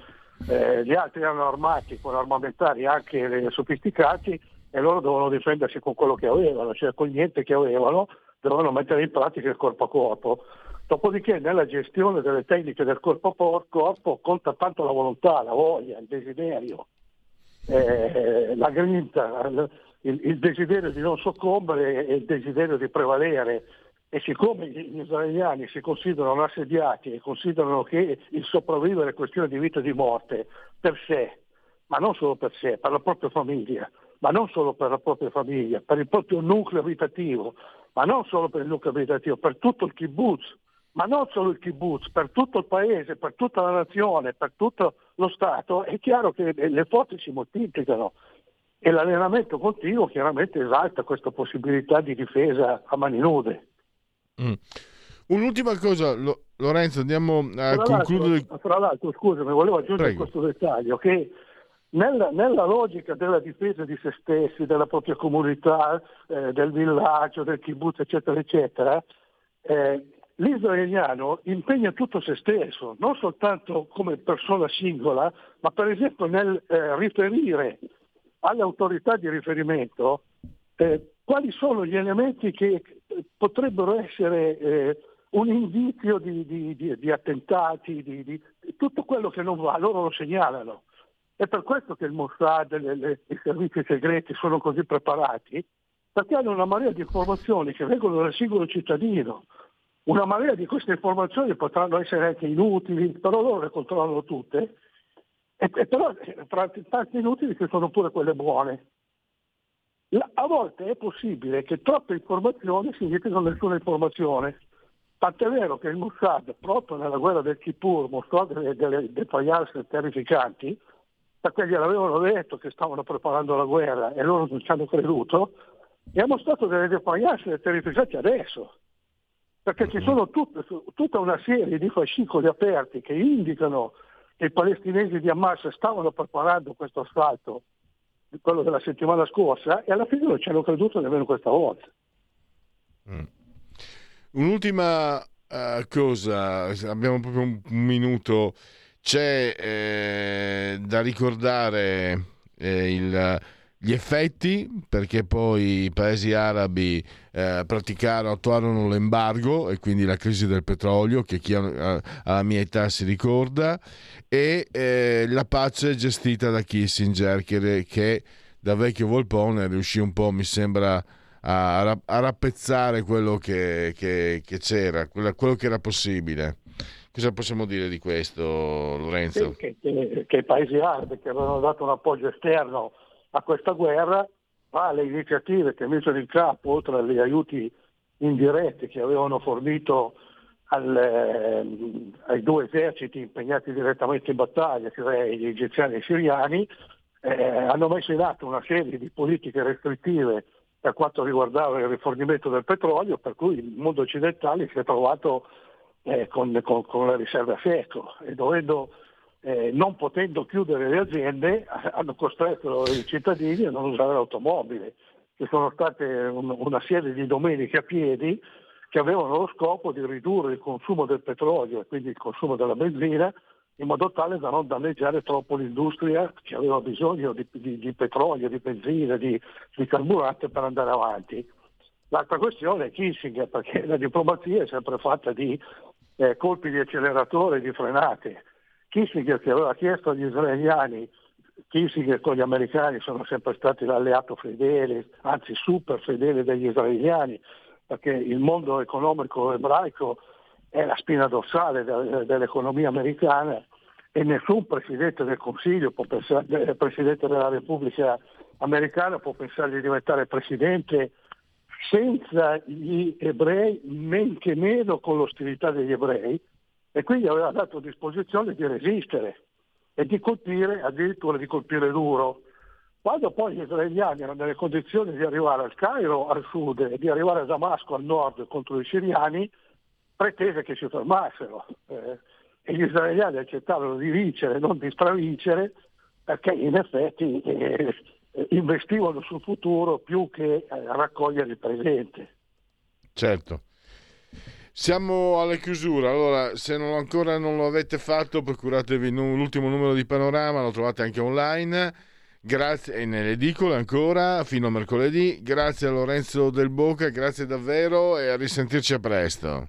Eh, gli altri erano armati con armamentari anche sofisticati e loro dovevano difendersi con quello che avevano, cioè con niente che avevano dovevano mettere in pratica il corpo a corpo. Dopodiché nella gestione delle tecniche del corpo a corpo conta tanto la volontà, la voglia, il desiderio, eh, la grinta, il, il, desiderio di non soccombere e il desiderio di prevalere. E siccome gli israeliani si considerano assediati e considerano che il sopravvivere è questione di vita e di morte per sé, ma non solo per sé, per la propria famiglia, ma non solo per la propria famiglia, per il proprio nucleo abitativo, ma non solo per il nucleo abitativo, per tutto il kibbutz, ma non solo il kibbutz, per tutto il paese, per tutta la nazione, per tutto lo Stato, è chiaro che le forze si moltiplicano e l'allenamento continuo chiaramente esalta questa possibilità di difesa a mani nude. Mm. Un'ultima cosa, Lorenzo, andiamo a tra concludere. L'altro, tra l'altro, scusami, volevo aggiungere Prego. questo dettaglio, che nella, nella, logica della difesa di se stessi, della propria comunità, eh, del villaggio, del kibbutz, eccetera, eccetera, eh, l'israeliano impegna tutto se stesso, non soltanto come persona singola, ma per esempio nel eh, riferire alle autorità di riferimento eh, quali sono gli elementi che potrebbero essere eh, un indizio di, di, di, di attentati, di tutto quello che non va, loro lo segnalano. È per questo che il Mossad e i servizi segreti sono così preparati, perché hanno una marea di informazioni che vengono dal singolo cittadino. Una marea di queste informazioni potranno essere anche inutili, però loro le controllano tutte, e, e però tra tante inutili ci sono pure quelle buone. A volte è possibile che troppe informazioni significano nessuna informazione. Tant'è vero che il Mossad, proprio nella guerra del Kippur, mostrò delle, delle defiance terrificanti, perché gliel'avevano detto che stavano preparando la guerra e loro non ci hanno creduto, e ha mostrato delle defiance terrificanti adesso, perché ci sono tut, tutta una serie di fascicoli aperti che indicano che i palestinesi di Hamas stavano preparando questo assalto, quello della settimana scorsa, e alla fine non ci hanno creduto nemmeno questa volta. Mm. Un'ultima uh, cosa, abbiamo proprio un, minuto c'è eh, da ricordare eh, il, gli effetti perché poi i paesi arabi eh, praticarono, attuarono l'embargo e quindi la crisi del petrolio che chi ha, alla mia età si ricorda e eh, la pace gestita da Kissinger che, che da vecchio volpone riuscì un po' mi sembra a, a rappezzare quello che, che, che c'era quello che era possibile Cosa possiamo dire di questo, Lorenzo? Che, che, che i paesi arabi che avevano dato un appoggio esterno a questa guerra, ma le iniziative che misero in campo, oltre agli aiuti indirette che avevano fornito al, eh, ai due eserciti impegnati direttamente in battaglia, cioè gli egiziani e i siriani, eh, hanno messo in atto una serie di politiche restrittive per quanto riguardava il rifornimento del petrolio, per cui il mondo occidentale si è trovato eh, con, con, con, le riserve a secco. E dovendo, eh, non potendo chiudere le aziende *laughs* hanno costretto i cittadini a non usare l'automobile. Ci sono state un, una serie di domeniche a piedi che avevano lo scopo di ridurre il consumo del petrolio e quindi il consumo della benzina in modo tale da non danneggiare troppo l'industria che aveva bisogno di, di, di petrolio, di benzina, di, di, carburante per andare avanti. L'altra questione è Kissinger, perché la diplomazia è sempre fatta di eh, colpi di acceleratore e di frenate. Kissinger che aveva chiesto agli israeliani, Kissinger con gli americani sono sempre stati l'alleato fedele, anzi super fedele degli israeliani, perché il mondo economico ebraico è la spina dorsale dell'economia americana e nessun Presidente del Consiglio, pensare, eh, Presidente della Repubblica americana può pensare di diventare Presidente senza gli ebrei, men che meno con l'ostilità degli ebrei, e quindi aveva dato disposizione di resistere e di colpire, addirittura di colpire duro. Quando poi gli israeliani erano nelle condizioni di arrivare al Cairo al sud e di arrivare a Damasco al nord contro i siriani, pretese che si fermassero eh, e gli israeliani accettavano di vincere, non di stravincere, perché in effetti eh, investivano sul futuro più che a raccogliere il presente. Certo. Siamo alla chiusura, allora se non ancora non lo avete fatto procuratevi l'ultimo numero di Panorama, lo trovate anche online Grazie e nelle edicole ancora fino a mercoledì. Grazie a Lorenzo Del Boca, grazie davvero e a risentirci a presto.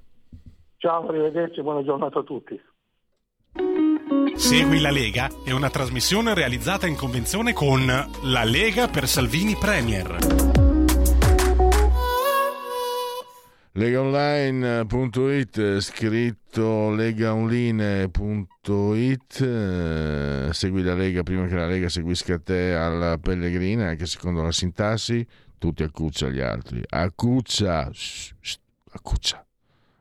Ciao, arrivederci, buona giornata a tutti. Segui la Lega è una trasmissione realizzata in convenzione con La Lega per Salvini Premier. legaonline.it scritto legaonline.it eh, segui la Lega prima che la Lega seguisca te alla Pellegrina anche secondo la sintassi tutti a cuccia gli altri. A cuccia a cuccia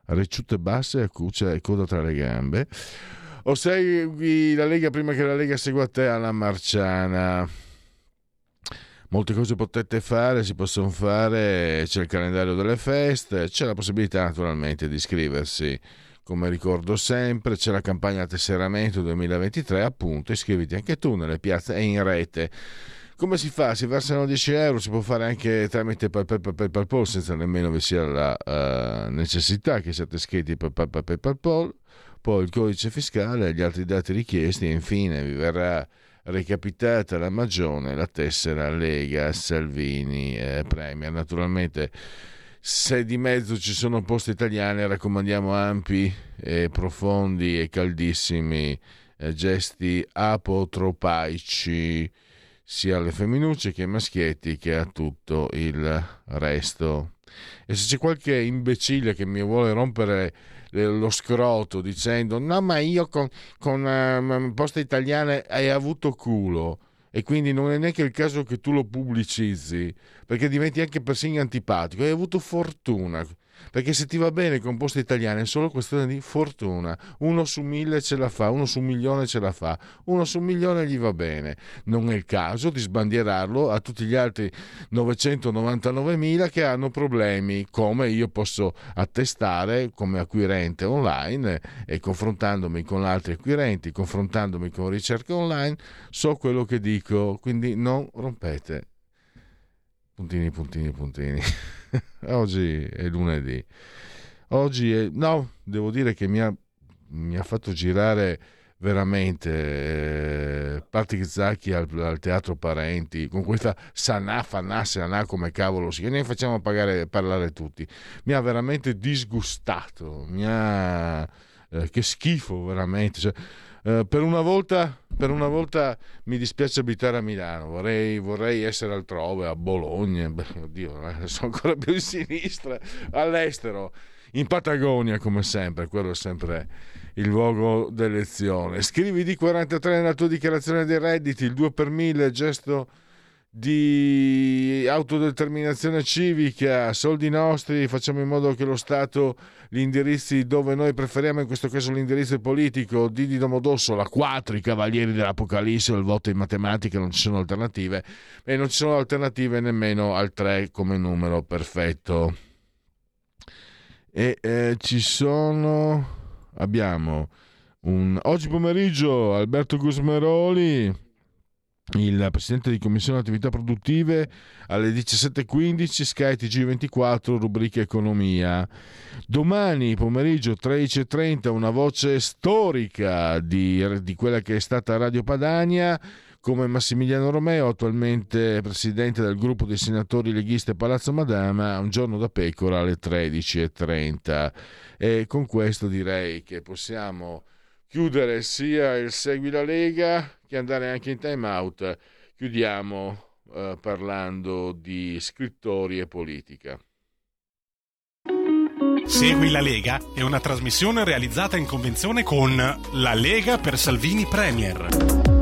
recciute basse a cuccia e coda tra le gambe. O segui la Lega prima che la Lega segua te alla Marciana molte cose potete fare, si possono fare, c'è il calendario delle feste, c'è la possibilità naturalmente di iscriversi. Come ricordo sempre, c'è la campagna tesseramento 2023, appunto, iscriviti anche tu nelle piazze e in rete. Come si fa? Si versano 10 euro, si può fare anche tramite PayPal senza nemmeno vi sia la uh, necessità che siate iscritti per PayPal, poi il codice fiscale, gli altri dati richiesti e infine vi verrà recapitata la magione, la tessera Lega Salvini eh, Premier. Naturalmente se di mezzo ci sono posti italiani raccomandiamo ampi, e profondi e caldissimi eh, gesti apotropaici sia alle femminucce che ai maschietti che a tutto il resto. E se c'è qualche imbecille che mi vuole rompere lo scroto dicendo no ma io con, con uh, Poste Italiane hai avuto culo e quindi non è neanche il caso che tu lo pubblicizzi perché diventi anche persino antipatico. Hai avuto fortuna perché se ti va bene con poste italiane è solo questione di fortuna. Uno su mille ce la fa, uno su un milione ce la fa, uno su un milione gli va bene. Non è il caso di sbandierarlo a tutti gli altri 999.000 che hanno problemi, come io posso attestare come acquirente online e confrontandomi con altri acquirenti, confrontandomi con ricerca online, so quello che dico, quindi non rompete. Puntini, puntini, puntini. *laughs* *laughs* Oggi è lunedì. Oggi è... No, devo dire che mi ha, mi ha fatto girare veramente eh, Patrick Zacchi al, al, Teatro Parenti con questa Sanà, Fanà, Sanà come cavolo si ne facciamo pagare, parlare tutti mi ha veramente disgustato mi ha eh, che schifo veramente cioè, eh, per, una volta, per una volta mi dispiace abitare a Milano, vorrei, vorrei essere altrove, a Bologna, beh, oddio, eh, sono ancora più in sinistra, all'estero, in Patagonia come sempre, quello è sempre il luogo d'elezione. Scrivi di 43 nella tua dichiarazione dei redditi, il 2 per 1000, gesto di autodeterminazione civica, soldi nostri, facciamo in modo che lo Stato gli indirizzi dove noi preferiamo, in questo caso l'indirizzo politico, D di Domodossola 4, i cavalieri dell'Apocalisse, il voto in matematica, non ci sono alternative, e non ci sono alternative nemmeno al 3 come numero perfetto. E eh, ci sono, abbiamo un, oggi pomeriggio Alberto Gusmeroli il presidente di commissione attività produttive alle 17.15 Sky TG24 rubrica economia domani pomeriggio 13.30 una voce storica di, di quella che è stata Radio Padania come Massimiliano Romeo, attualmente presidente del gruppo dei senatori leghisti a Palazzo Madama, un giorno da pecora alle 13.30. E con questo direi che possiamo chiudere sia il Segui la Lega che andare anche in time out. Chiudiamo eh, parlando di scrittori e politica. Segui la Lega è una trasmissione realizzata in convenzione con La Lega per Salvini Premier.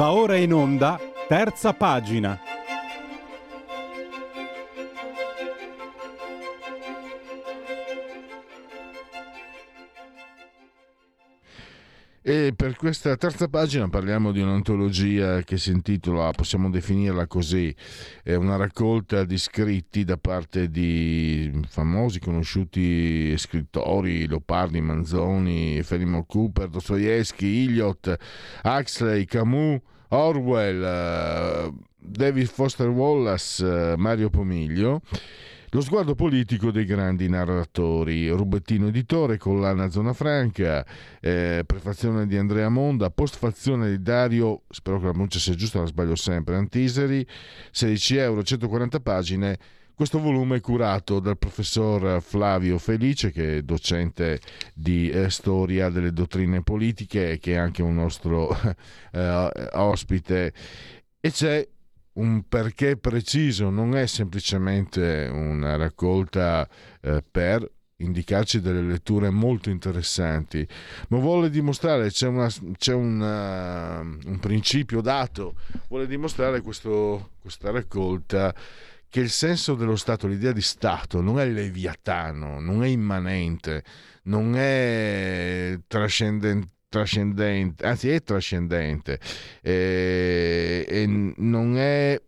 Va ora in onda, terza pagina. Questa terza pagina parliamo di un'antologia che si intitola, possiamo definirla così, è una raccolta di scritti da parte di famosi, conosciuti scrittori, Leopardi, Manzoni, Fenimore Cooper, Dostoevsky, Eliot, Huxley, Camus, Orwell, eh, David Foster Wallace, eh, Mario Pomiglio. Lo sguardo politico dei grandi narratori, Rubettino editore, collana Zona Franca, eh, prefazione di Andrea Monda, postfazione di Dario, spero che la pronuncia sia giusta, la sbaglio sempre, Antiseri, 16 euro, 140 pagine. Questo volume è curato dal professor Flavio Felice, che è docente di eh, storia delle dottrine politiche che è anche un nostro *laughs* eh, ospite. E c'è un perché preciso, non è semplicemente una raccolta eh, per indicarci delle letture molto interessanti, ma vuole dimostrare, c'è, una, c'è una, un principio dato, vuole dimostrare questo, questa raccolta che il senso dello Stato, l'idea di Stato non è leviatano, non è immanente, non è trascendente trascendente, anzi è trascendente eh, e non è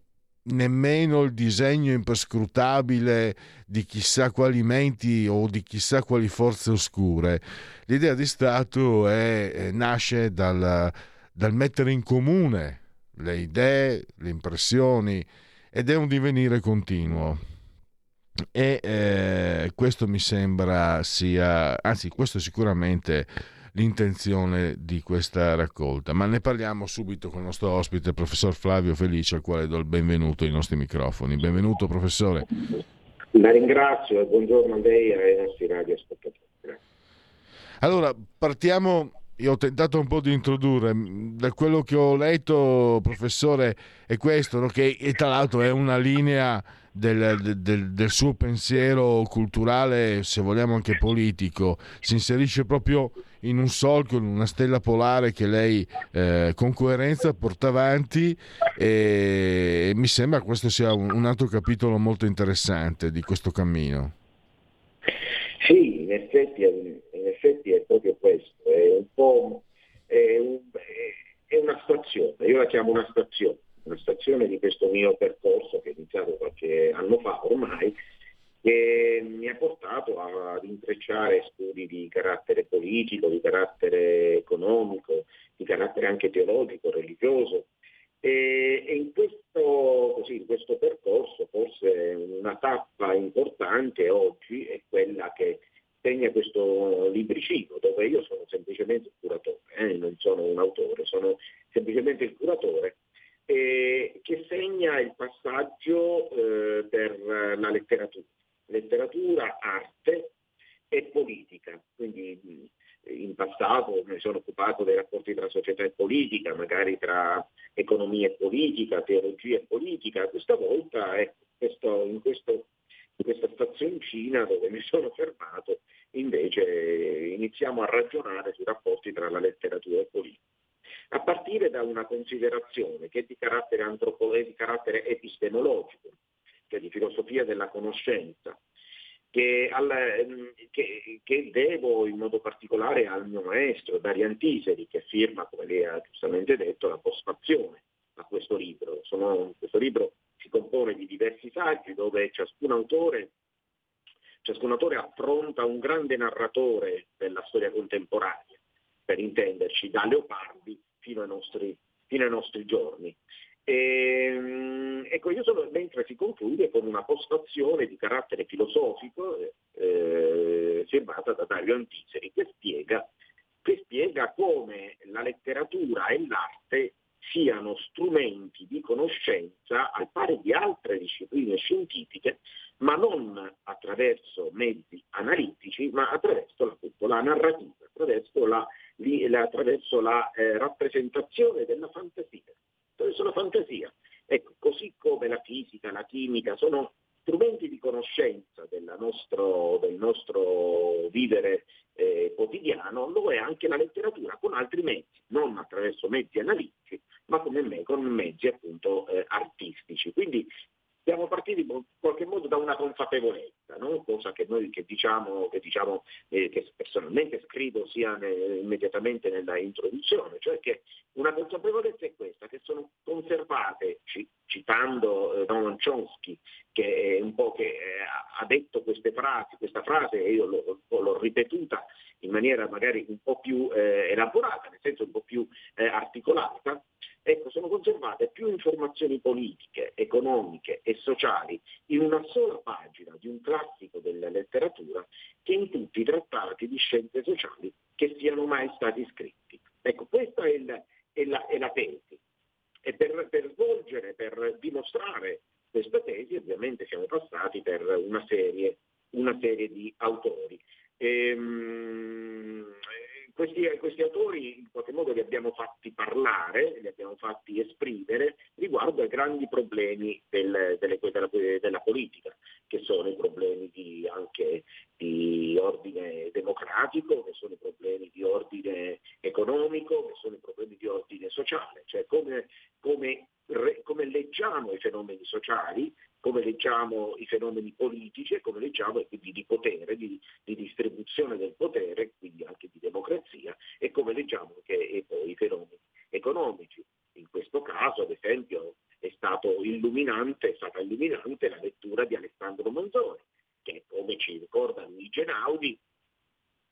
nemmeno il disegno imperscrutabile di chissà quali menti o di chissà quali forze oscure. L'idea di Stato è, nasce dal, dal mettere in comune le idee, le impressioni ed è un divenire continuo. E eh, questo mi sembra sia, anzi questo sicuramente l'intenzione di questa raccolta. Ma ne parliamo subito con il nostro ospite, il professor Flavio Felice, al quale do il benvenuto ai nostri microfoni. Benvenuto, professore. La ringrazio e buongiorno a lei e ai nostri radioascoltatori. Allora, partiamo. Io ho tentato un po' di introdurre, da quello che ho letto, professore, è questo, che tra l'altro è una linea del, del, del, suo pensiero culturale, se vogliamo anche politico, si inserisce proprio in un solco, in una stella polare che lei eh, con coerenza porta avanti e, e mi sembra questo sia un, un, altro capitolo molto interessante di questo cammino. Sì, in effetti, in effetti è proprio questo, è un po' è, un, è una stazione, io la chiamo una stazione, una stazione di questo mio percorso che è iniziato qualche anno fa ormai, che mi ha portato ad intrecciare studi di carattere politico, di carattere economico, di carattere anche teologico, religioso. E, e in, questo, così, in questo percorso forse una tappa importante oggi è quella che segna questo libricino, dove io sono semplicemente il curatore, eh, non sono un autore, sono semplicemente il curatore, eh, che segna il passaggio eh, per la letteratura letteratura, arte e politica. Quindi in passato mi sono occupato dei rapporti tra società e politica, magari tra economia e politica, teologia e politica. Questa volta ecco, questo, in, questo, in questa stazioncina dove mi sono fermato invece iniziamo a ragionare sui rapporti tra la letteratura e politica. A partire da una considerazione che è di carattere antropologico, di carattere epistemologico, cioè di filosofia della conoscenza, che, al, ehm, che, che, devo in modo particolare al mio maestro Dario Antiseri, che firma, come lei ha giustamente detto, la postfazione a questo libro. Sono, questo libro si compone di diversi saggi dove ciascun autore, ciascun autore affronta un grande narratore della storia contemporanea, per intenderci, da Leopardi fino ai nostri, fino ai nostri giorni. E, ehm, ecco, io sono, mentre si conclude con una postazione di carattere filosofico eh, firmata da Dario Antiseri che spiega, che spiega come la letteratura e l'arte siano strumenti di conoscenza al pari di altre discipline scientifiche, ma non attraverso mezzi analitici, ma attraverso la, la narrativa, attraverso la, attraverso la eh, rappresentazione della fantasia attraverso la fantasia. Ecco, così come la fisica, la chimica sono strumenti di conoscenza nostro, del nostro vivere eh, quotidiano, lo è anche la letteratura con altri mezzi, non attraverso mezzi analitici, ma me, con mezzi appunto eh, artistici. Quindi siamo partiti in qualche modo da una consapevolezza, no? cosa che noi che diciamo, che, diciamo eh, che personalmente scrivo sia ne, immediatamente nella introduzione, cioè che una consapevolezza è questa, che sono conservate, ci, citando eh, Noam Chomsky, che, è un po' che eh, ha detto queste frasi, questa frase e io l'ho, l'ho, ripetuta in maniera magari un po' più eh, elaborata, nel senso un po' più eh, articolata, ecco, sono conservate più informazioni politiche, economiche e sociali in una sola pagina di un classico della letteratura che in tutti i trattati di scienze sociali che siano mai stati scritti. Ecco, questa è, il, è, la, è la, tesi. E per, per svolgere, per dimostrare questa tesi, ovviamente siamo passati per una serie, una serie di autori. Ehm, questi, questi, autori in qualche modo li abbiamo fatti parlare, li abbiamo fatti esprimere riguardo ai grandi problemi del, delle, della, della, politica, che sono i problemi di, anche di ordine democratico, che sono i problemi di ordine economico, che sono i problemi di ordine sociale, cioè come, come, come leggiamo i fenomeni sociali, come leggiamo i fenomeni politici e come leggiamo e quindi di potere, di, di, distribuzione del potere, quindi anche di democrazia, e come leggiamo anche poi i fenomeni economici. In questo caso, ad esempio, è, illuminante, è stata illuminante la lettura di Alessandro Manzoni, che come ci ricorda Luigi Naudi,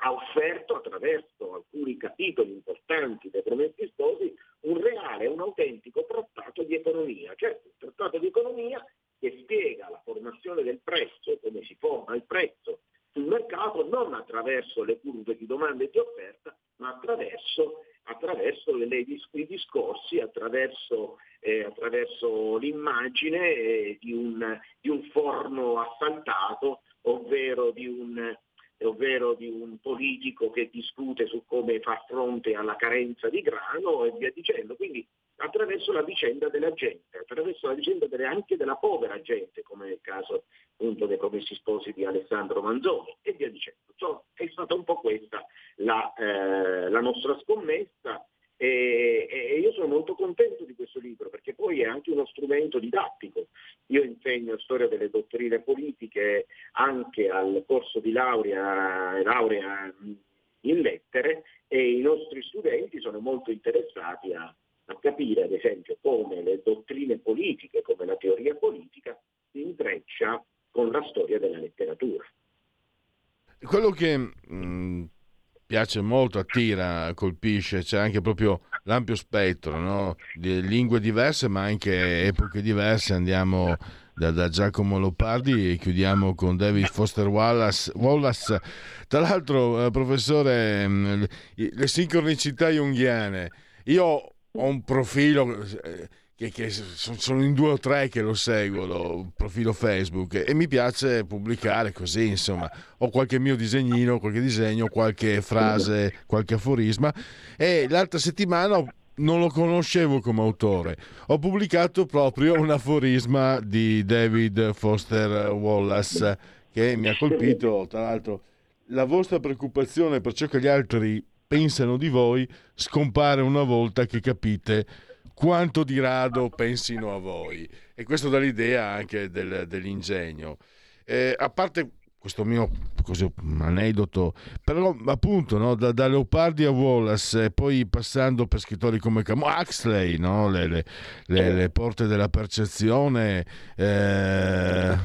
ha offerto attraverso alcuni capitoli importanti dei Promessi Sposi un reale, un autentico trattato di economia, certo un trattato di economia che spiega la formazione del prezzo, come si forma il prezzo sul mercato, non attraverso le curve di domanda e di offerta, ma attraverso, attraverso le, i discorsi, attraverso, eh, attraverso l'immagine eh, di, un, di un forno assaltato, ovvero di un, ovvero di un politico che discute su come far fronte alla carenza di grano e via dicendo. Quindi attraverso la vicenda della gente, attraverso la vicenda delle, anche della povera gente, come nel caso appunto dei promessi sposi di Alessandro Manzoni e via dicendo. Insomma, è stata un po' questa la, eh, la nostra scommessa e, e, io sono molto contento di questo libro perché poi è anche uno strumento didattico. Io insegno storia delle dottrine politiche anche al corso di laurea, laurea in lettere e i nostri studenti sono molto interessati a, a capire ad esempio come le dottrine politiche, come la teoria politica, si intreccia con la storia della letteratura. Quello che mh, piace molto, attira, colpisce, c'è anche proprio l'ampio spettro, no? di lingue diverse ma anche epoche diverse, andiamo da, da, Giacomo Lopardi e chiudiamo con David Foster Wallace. Wallace. Tra l'altro, eh, professore, mh, le sincronicità junghiane, io ho un profilo eh, che, che sono, in due o tre che lo seguono, un profilo Facebook, e mi piace pubblicare così, insomma, ho qualche mio disegnino, qualche disegno, qualche frase, qualche aforisma, e l'altra settimana non lo conoscevo come autore. Ho pubblicato proprio un aforisma di David Foster Wallace che mi ha colpito, tra l'altro, la vostra preoccupazione per ciò che gli altri pensano di voi scompare una volta che capite quanto di rado pensino a voi. E questo dà l'idea anche del, dell'ingegno. Eh, a parte questo mio così, aneddoto, però appunto no, da, da, Leopardi a Wallace poi passando per scrittori come Camus, Huxley, no, le, le, le, le, porte della percezione, eh,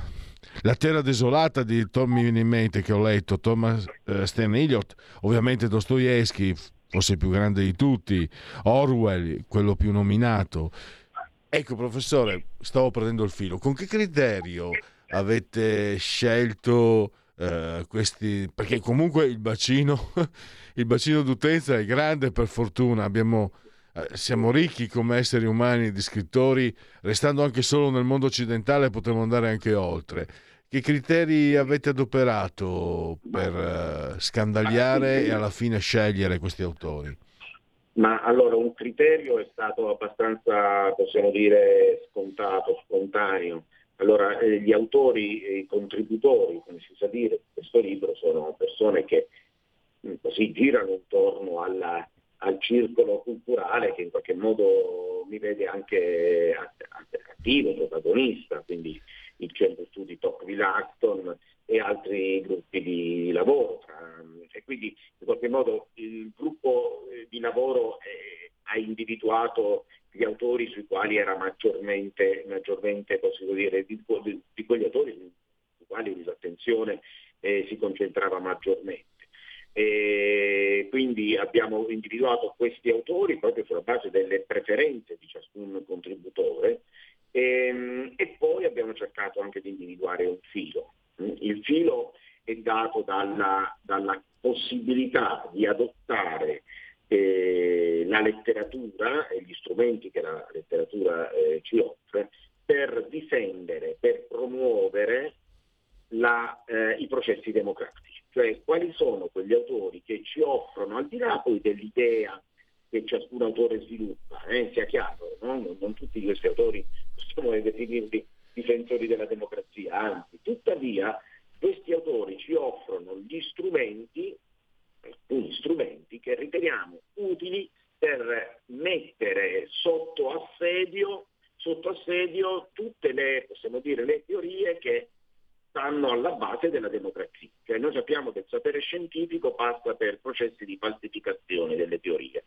La terra desolata di Tommy in mente che ho letto, Thomas eh, Stan ovviamente Dostoevsky, forse il più grande di tutti, Orwell, quello più nominato. Ecco professore, stavo prendendo il filo, con che criterio avete scelto eh, questi perché comunque il bacino *laughs* il bacino d'utenza è grande per fortuna. Abbiamo eh, siamo ricchi come esseri umani di scrittori. Restando anche solo nel mondo occidentale potremmo andare anche oltre che criteri avete adoperato per eh, scandagliare e alla fine scegliere questi autori? Ma allora un criterio è stato abbastanza, possiamo dire, scontato, spontaneo. Allora, eh, gli autori i contributori, come si sa dire, di questo libro sono persone che mh, così girano intorno alla, al circolo culturale che in qualche modo mi vede anche attivo, protagonista, quindi il Centro Studi Tocqueville Acton e altri gruppi di lavoro. e quindi in qualche modo il gruppo eh, di lavoro eh, ha individuato gli autori sui quali era maggiormente, maggiormente possiamo dire, di, di, di, quegli autori sui quali l'attenzione eh, si concentrava maggiormente. E quindi abbiamo individuato questi autori proprio sulla base delle preferenze di ciascun contributore e, ehm, e poi abbiamo cercato anche di individuare un filo. Il filo è dato dalla, dalla possibilità di adottare eh, la letteratura e gli strumenti che la letteratura eh, ci offre per difendere, per promuovere la, eh, i processi democratici, cioè quali sono quegli autori che ci offrono, al di là poi dell'idea che ciascun autore sviluppa, eh, sia chiaro, no? non, non, tutti questi autori possiamo definirli difensori della democrazia, anzi, tuttavia questi autori ci offrono gli strumenti alcuni strumenti che riteniamo utili per mettere sotto assedio, sotto assedio tutte le, dire, le teorie che stanno alla base della democrazia. Cioè noi sappiamo che il sapere scientifico passa per processi di falsificazione delle teorie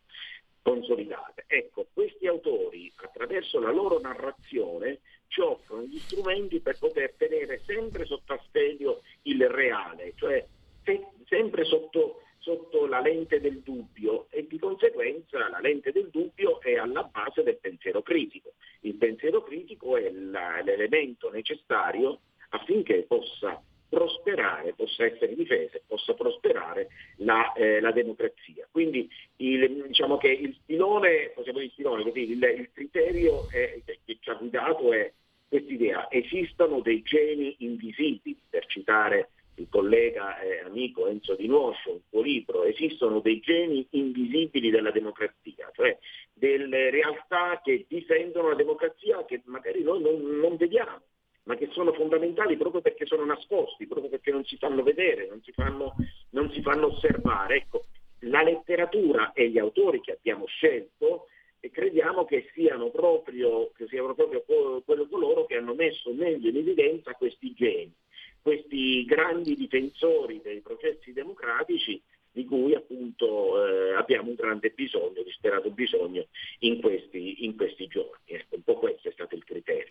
consolidate. Ecco, questi autori, attraverso la loro narrazione, ci offrono gli strumenti per poter tenere sempre sotto assedio il reale, cioè se, sempre sotto sotto la lente del dubbio e di conseguenza la lente del dubbio è alla base del pensiero critico. Il pensiero critico è l'elemento necessario affinché possa prosperare, possa essere difesa, possa prosperare la, eh, la democrazia. Quindi il, diciamo che il filone, possiamo dire il filone, così, il, il criterio è, che ci ha guidato è quest'idea, esistono dei geni invisibili, per citare il collega e amico Enzo Di Nuoscio, il suo libro, esistono dei geni invisibili della democrazia, cioè delle realtà che difendono la democrazia che magari noi non, non vediamo, ma che sono fondamentali proprio perché sono nascosti, proprio perché non si fanno vedere, non si fanno, non si fanno osservare. Ecco, la letteratura e gli autori che abbiamo scelto e crediamo che siano proprio, che siano proprio quello coloro che hanno messo meglio in evidenza questi geni questi grandi difensori dei processi democratici di cui appunto eh, abbiamo un grande bisogno, disperato bisogno in questi, in questi giorni. Ecco, un po' questo è stato il criterio.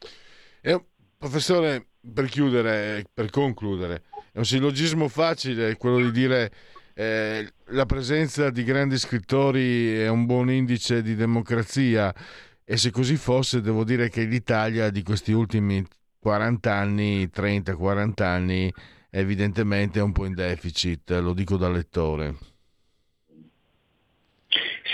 Eh, professore, per chiudere, per concludere, È un sillogismo facile, quello di dire eh, la presenza di grandi scrittori è un buon indice di democrazia e se così fosse devo dire che l'Italia di questi ultimi 40 anni, 30-40 anni, evidentemente è un po' in deficit, lo dico da lettore.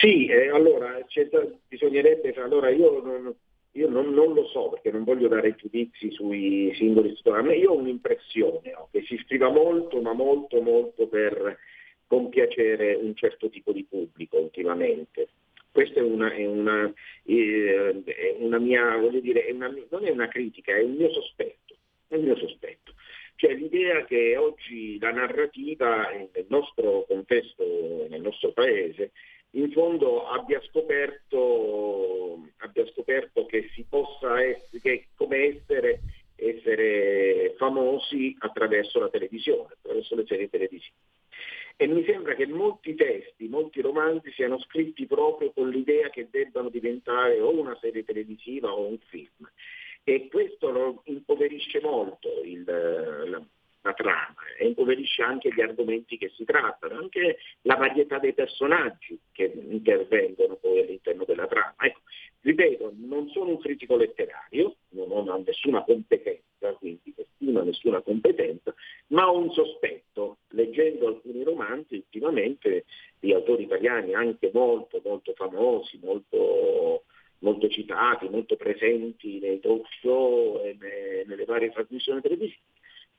Sì, eh, allora da- bisognerebbe, allora io, non, io non, non lo so perché non voglio dare giudizi sui singoli me io ho un'impressione no, che si scriva molto, ma molto, molto per compiacere un certo tipo di pubblico ultimamente. Questa è una, è una, eh, è una mia, voglio dire, è una- non è una critica, è un mio sospetto, è un mio sospetto. Cioè l'idea che oggi la narrativa nel nostro contesto, nel nostro paese, in fondo abbia scoperto, abbia scoperto che si possa essere, che come essere, essere famosi attraverso la televisione, attraverso le serie televisive. E mi sembra che molti testi, molti romanzi siano scritti proprio con l'idea che debbano diventare o una serie televisiva o un film. E questo lo impoverisce molto il- la, trama e impoverisce anche gli argomenti che si trattano, anche la varietà dei personaggi che intervengono poi all'interno della trama. Ecco, ripeto, non sono un critico letterario, non ho nessuna competenza, quindi nessuna, nessuna competenza, ma ho un sospetto, leggendo alcuni romanzi ultimamente di autori italiani anche molto, molto famosi, molto, molto citati, molto presenti nei talk show e ne- nelle varie trasmissioni televisive,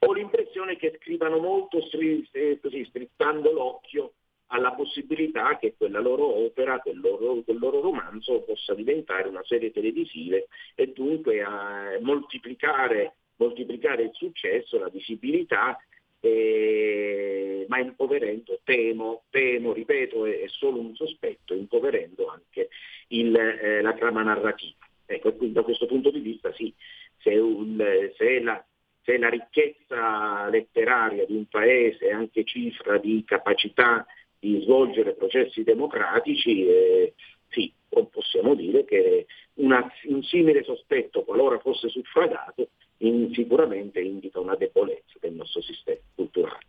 ho l'impressione che scrivano molto stri- eh, così, strizzando l'occhio alla possibilità che quella loro opera, quel loro, quel loro romanzo possa diventare una serie televisiva e dunque a moltiplicare, moltiplicare il successo, la visibilità, eh, ma impoverendo, temo, temo, ripeto, è, è solo un sospetto, impoverendo anche il, eh, la trama narrativa. Ecco, quindi da questo punto di vista sì, se, un- se la, se la ricchezza letteraria di un paese è anche cifra di capacità di svolgere processi democratici, eh, sì, po- possiamo dire che una- un simile sospetto, qualora fosse suffragato, in- sicuramente indica una debolezza del nostro sistema culturale.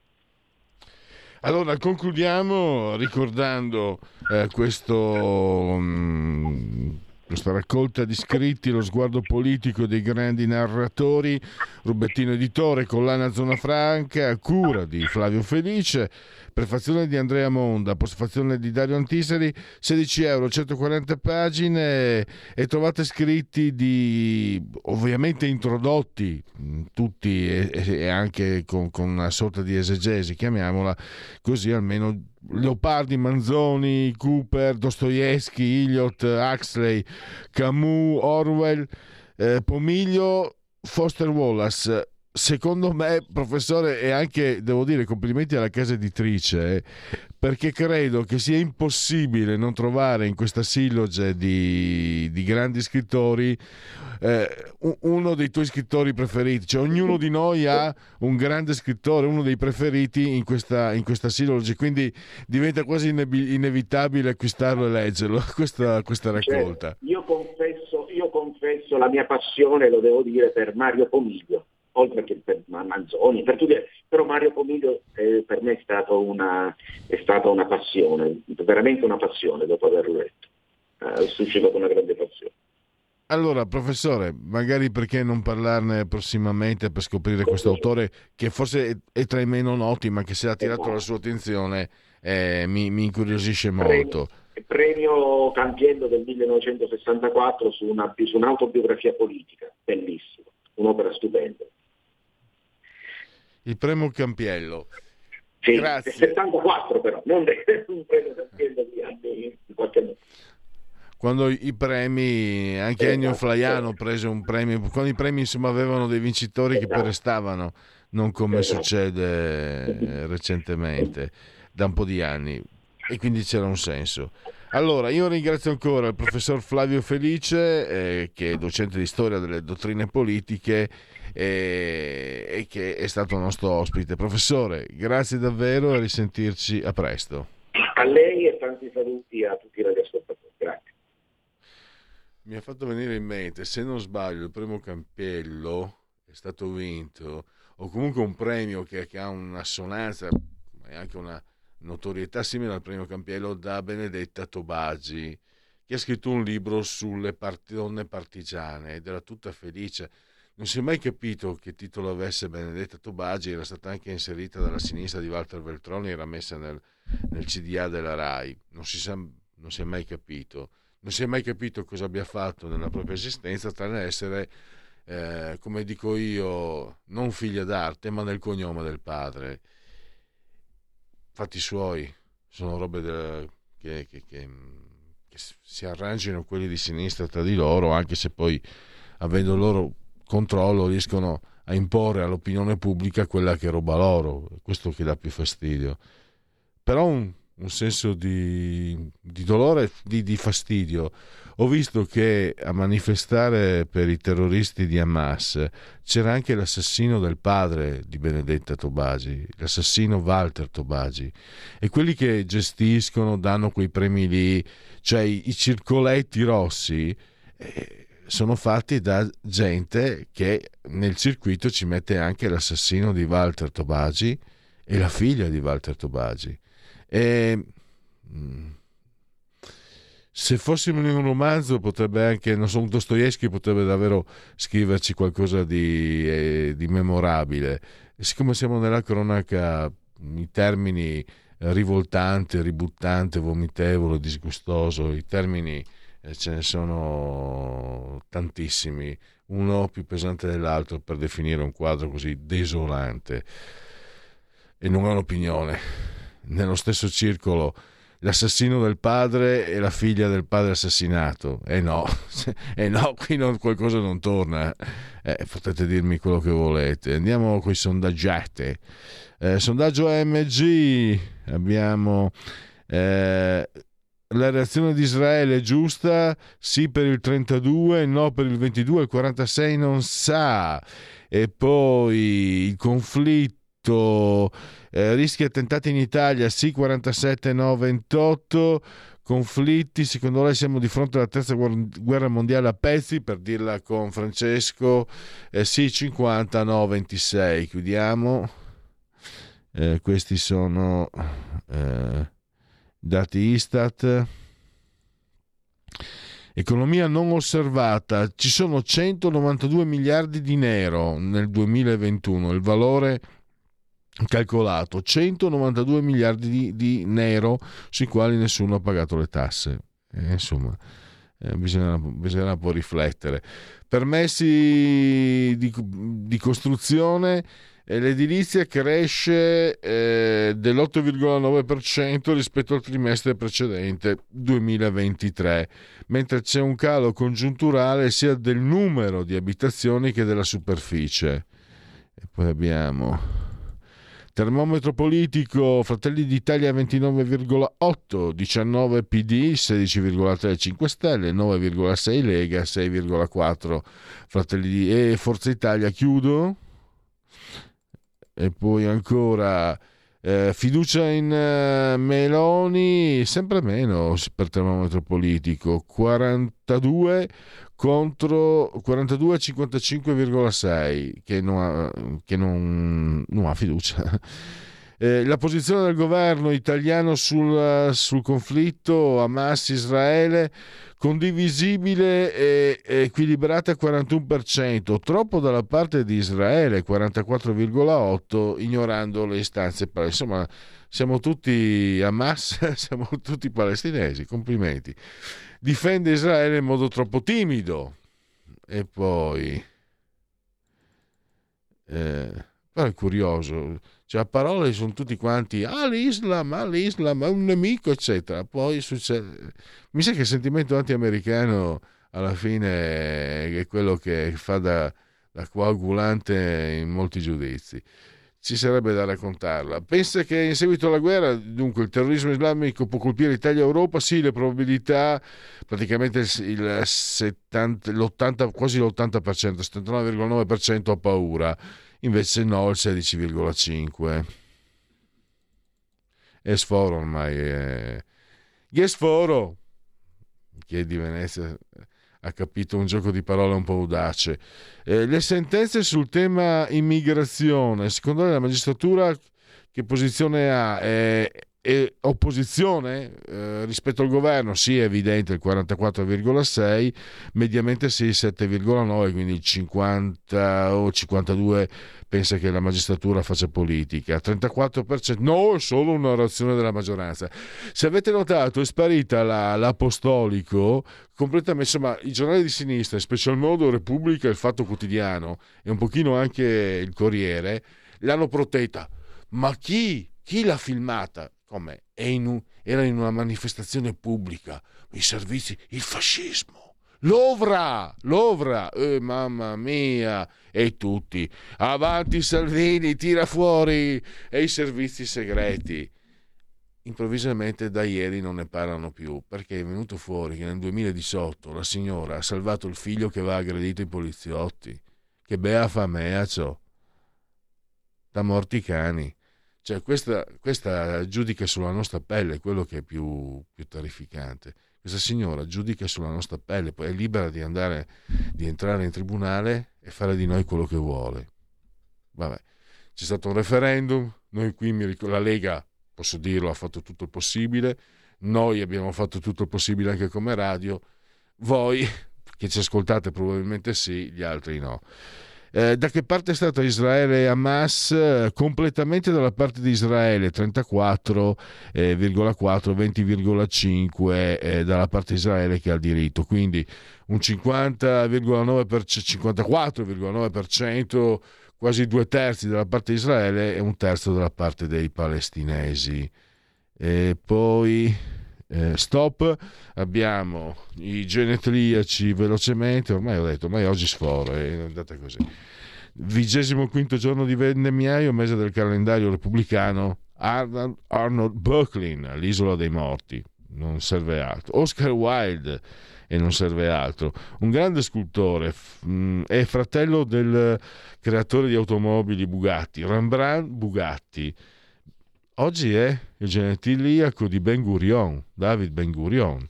Allora concludiamo ricordando eh, questo, mm, questa raccolta di scritti, lo sguardo politico dei grandi narratori, Rubettino Editore, collana Zona Franca, a cura di Flavio Felice, prefazione di Andrea Monda, postfazione di Dario Antiseri, 16 euro, 140 pagine e trovate scritti di ovviamente introdotti mh, tutti e, e anche con, con una sorta di esegesi, chiamiamola così almeno Leopardi, Manzoni, Cooper, Dostoevsky, Eliot, Huxley, Camus, Orwell, eh, Pomiglio, Foster Wallace. Secondo me, professore, e anche devo dire complimenti alla casa editrice, eh, perché credo che sia impossibile non trovare in questa silloge di, di grandi scrittori eh, uno dei tuoi scrittori preferiti. Cioè, ognuno di noi ha un grande scrittore, uno dei preferiti in questa, in questa silloge, quindi diventa quasi inevitabile acquistarlo e leggerlo, *laughs* questa, questa raccolta. Cioè, io, confesso, io confesso la mia passione, lo devo dire, per Mario Pomiglio, oltre che per Ma- Manzoni, per tutti, però Mario Pomiglio eh, per me è, stato una, è stata una passione, veramente una passione dopo averlo letto. Eh, Ho suscitato una grande passione. Allora, professore, magari perché non parlarne prossimamente per scoprire questo autore che forse è, tra i meno noti, ma che se ha attirato la sua attenzione eh, mi, mi incuriosisce molto. Premio Campiello del 1964 su, una, su un'autobiografia politica, bellissimo, un'opera stupenda. Il premio Campiello. Sì, Grazie. 74 però, non un premio Campiello di anni di qualche anno. Quando i premi, anche Ennio Flaiano prese un premio, quando i premi insomma avevano dei vincitori che poi restavano, non come succede eh, recentemente, da un po' di anni, e quindi c'era un senso. Allora, io ringrazio ancora il professor Flavio Felice, eh, che è docente di storia delle dottrine politiche eh, e che è stato nostro ospite. Professore, grazie davvero e a risentirci a presto. A lei e tanti saluti a tutti i radioascoltatori. Grazie. Mi ha fatto venire in mente, se non sbaglio, il primo Campiello è stato vinto o comunque un premio che, che ha un'assonanza e anche una notorietà simile al premio Campiello da Benedetta Tobagi, che ha scritto un libro sulle donne partigiane ed era tutta felice. Non si è mai capito che titolo avesse Benedetta Tobagi, era stata anche inserita dalla sinistra di Walter Veltroni, era messa nel, nel CDA della RAI, non si, sa, non si è mai capito. Non si è mai capito cosa abbia fatto nella propria esistenza, tranne essere eh, come dico io, non figlia d'arte, ma nel cognome del padre. Fatti suoi, sono robe del, che, che, che, che, si arrangino quelli di sinistra tra di loro, anche se poi, avendo il loro controllo, riescono a imporre all'opinione pubblica quella che roba loro. Questo che dà più fastidio. Però un, un senso di, di dolore, di, di, fastidio. Ho visto che a manifestare per i terroristi di Hamas c'era anche l'assassino del padre di Benedetta Tobagi, l'assassino Walter Tobagi, e quelli che gestiscono, danno quei premi lì, cioè i, i circoletti rossi. Eh, sono fatti da gente che nel circuito ci mette anche l'assassino di Walter Tobagi e la figlia di Walter Tobagi. E, se fossimo in un romanzo potrebbe anche, non so, un Dostoevsky potrebbe davvero scriverci qualcosa di, eh, di memorabile. E siccome siamo nella cronaca, i termini rivoltante, ributtante, vomitevole, disgustoso, i termini eh, ce ne sono tantissimi, uno più pesante dell'altro per definire un quadro così desolante. E non ho un'opinione. Nello stesso circolo l'assassino del padre e la figlia del padre assassinato. E eh no, e *laughs* eh no, qui non, qualcosa non torna. Eh, potete dirmi quello che volete. Andiamo con i sondaggiate. Eh, sondaggio AMG, abbiamo eh, la reazione di Israele è giusta, sì per il 32, no per il 22, il 46 non sa. E poi il conflitto eh, rischi attentati in Italia, sì 47, no 28. Conflitti, secondo lei siamo di fronte alla terza guerra mondiale a pezzi, per dirla con Francesco, eh, sì 50, no 26. Chiudiamo. Eh, questi sono eh, dati Istat. Economia non osservata, ci sono 192 miliardi di nero nel 2021, il valore calcolato 192 miliardi di, di nero sui quali nessuno ha pagato le tasse. Eh, insomma, eh, bisogna, bisogna un po' riflettere. Permessi di, di costruzione, eh, l'edilizia cresce eh, dell'8,9% rispetto al trimestre precedente 2023, mentre c'è un calo congiunturale sia del numero di abitazioni che della superficie. E poi abbiamo Termometro politico, Fratelli d'Italia 29,8, 19 PD, 16,3 5 Stelle, 9,6 Lega, 6,4 Fratelli di... e Forza Italia chiudo. E poi ancora eh, fiducia in eh, Meloni, sempre meno per termometro politico, 42 contro 42 55,6 che non ha, che non, non ha fiducia. *laughs* Eh, la posizione del governo italiano sul, sul conflitto Hamas-Israele condivisibile e equilibrata al 41%, troppo dalla parte di Israele 44,8%, ignorando le istanze. Insomma, siamo tutti Hamas, *laughs* siamo tutti palestinesi, complimenti. Difende Israele in modo troppo timido. E poi... Eh, però è curioso, cioè a parole sono tutti quanti ah l'Islam, ah l'Islam è un nemico eccetera, poi succede mi sa che il sentimento anti-americano alla fine è quello che fa da, da coagulante in molti giudizi ci sarebbe da raccontarla. Pensa che in seguito alla guerra, dunque, il terrorismo islamico può colpire Italia e Europa? Sì, le probabilità, praticamente il 70, l'80, quasi l'80%, 79,9% ha paura, invece no, il 16,5%. È sforo ormai. È... Che sforo? Che di Venezia ha capito un gioco di parole un po' audace. Eh, le sentenze sul tema immigrazione, secondo lei la magistratura che posizione ha? È, è opposizione eh, rispetto al governo? Sì, è evidente il 44,6, mediamente sì, il 7,9, quindi il 50 o 52 pensa che la magistratura faccia politica, 34% no, solo una reazione della maggioranza. Se avete notato è sparita la, l'apostolico completamente, insomma i giornali di sinistra, in special modo Repubblica e il Fatto Quotidiano e un pochino anche il Corriere, l'hanno protetta. Ma chi? Chi l'ha filmata? Come? In un, era in una manifestazione pubblica, i servizi, il fascismo. L'Ovra, l'Ovra, eh, mamma mia, e tutti, avanti Salvini, tira fuori, e i servizi segreti. Improvvisamente da ieri non ne parlano più, perché è venuto fuori che nel 2018 la signora ha salvato il figlio che aveva aggredito i poliziotti. Che bea famea ciò. Da morti cani. Cioè, questa, questa giudica sulla nostra pelle quello che è più, più terrificante questa signora giudica sulla nostra pelle, poi è libera di andare, di entrare in tribunale e fare di noi quello che vuole. Vabbè, c'è stato un referendum, noi qui, la Lega, posso dirlo, ha fatto tutto il possibile, noi abbiamo fatto tutto il possibile anche come radio, voi che ci ascoltate probabilmente sì, gli altri no. Eh, da che parte è stata Israele e Hamas? Eh, completamente dalla parte di Israele, 34,4, eh, 20,5 eh, dalla parte di Israele che ha il diritto, quindi un 50,9%, 54,9%, quasi due terzi dalla parte di Israele e un terzo dalla parte dei palestinesi. E poi eh, stop, abbiamo i genetriaci velocemente, ormai ho detto, ormai oggi sforo, è andata così. Vigesimo quinto giorno di vendemmiaio, mese del calendario repubblicano, Arnold, Arnold Brooklyn, l'isola dei morti, non serve altro. Oscar Wilde, e non serve altro. Un grande scultore, mm, è fratello del creatore di automobili Bugatti, Rembrandt Bugatti Oggi è il genetiliaco di Ben Gurion, David Ben Gurion.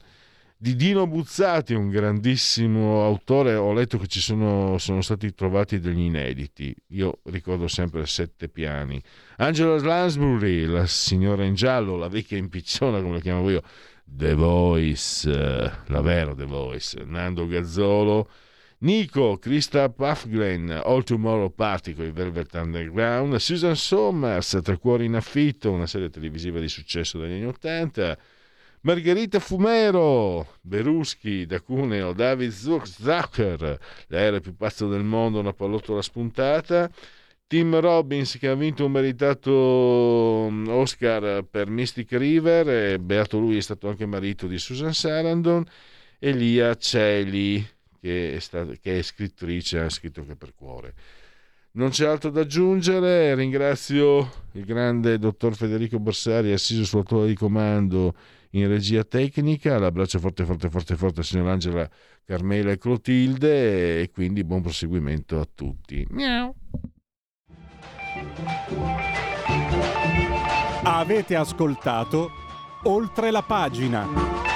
Di Dino Buzzati, un grandissimo autore, ho letto che ci sono, sono stati trovati degli inediti. Io ricordo sempre Sette Piani. Angela Lansbury, la signora in giallo, la vecchia impicciona come la chiamavo io. The Voice, la vera The Voice. Nando Gazzolo Nico, Krista Puffgren, All Tomorrow Party con i Velvet Underground, Susan Somers, Tre Cuori in Affitto, una serie televisiva di successo degli anni Ottanta, Margherita Fumero, Beruschi, da Cuneo, David Zucker, l'aereo più pazzo del mondo, una pallottola spuntata, Tim Robbins che ha vinto un meritato mm, Oscar per Mystic River, e beato lui è stato anche marito di Susan Sarandon, Elia Celi che è, stata, che è scrittrice, ha scritto anche per cuore. Non c'è altro da aggiungere, ringrazio il grande dottor Federico Borsari assiso sulla torre di comando in regia tecnica, l'abbraccio forte forte forte forte signor Angela Carmela e Clotilde e quindi buon proseguimento a tutti. Miau. Avete ascoltato oltre la pagina.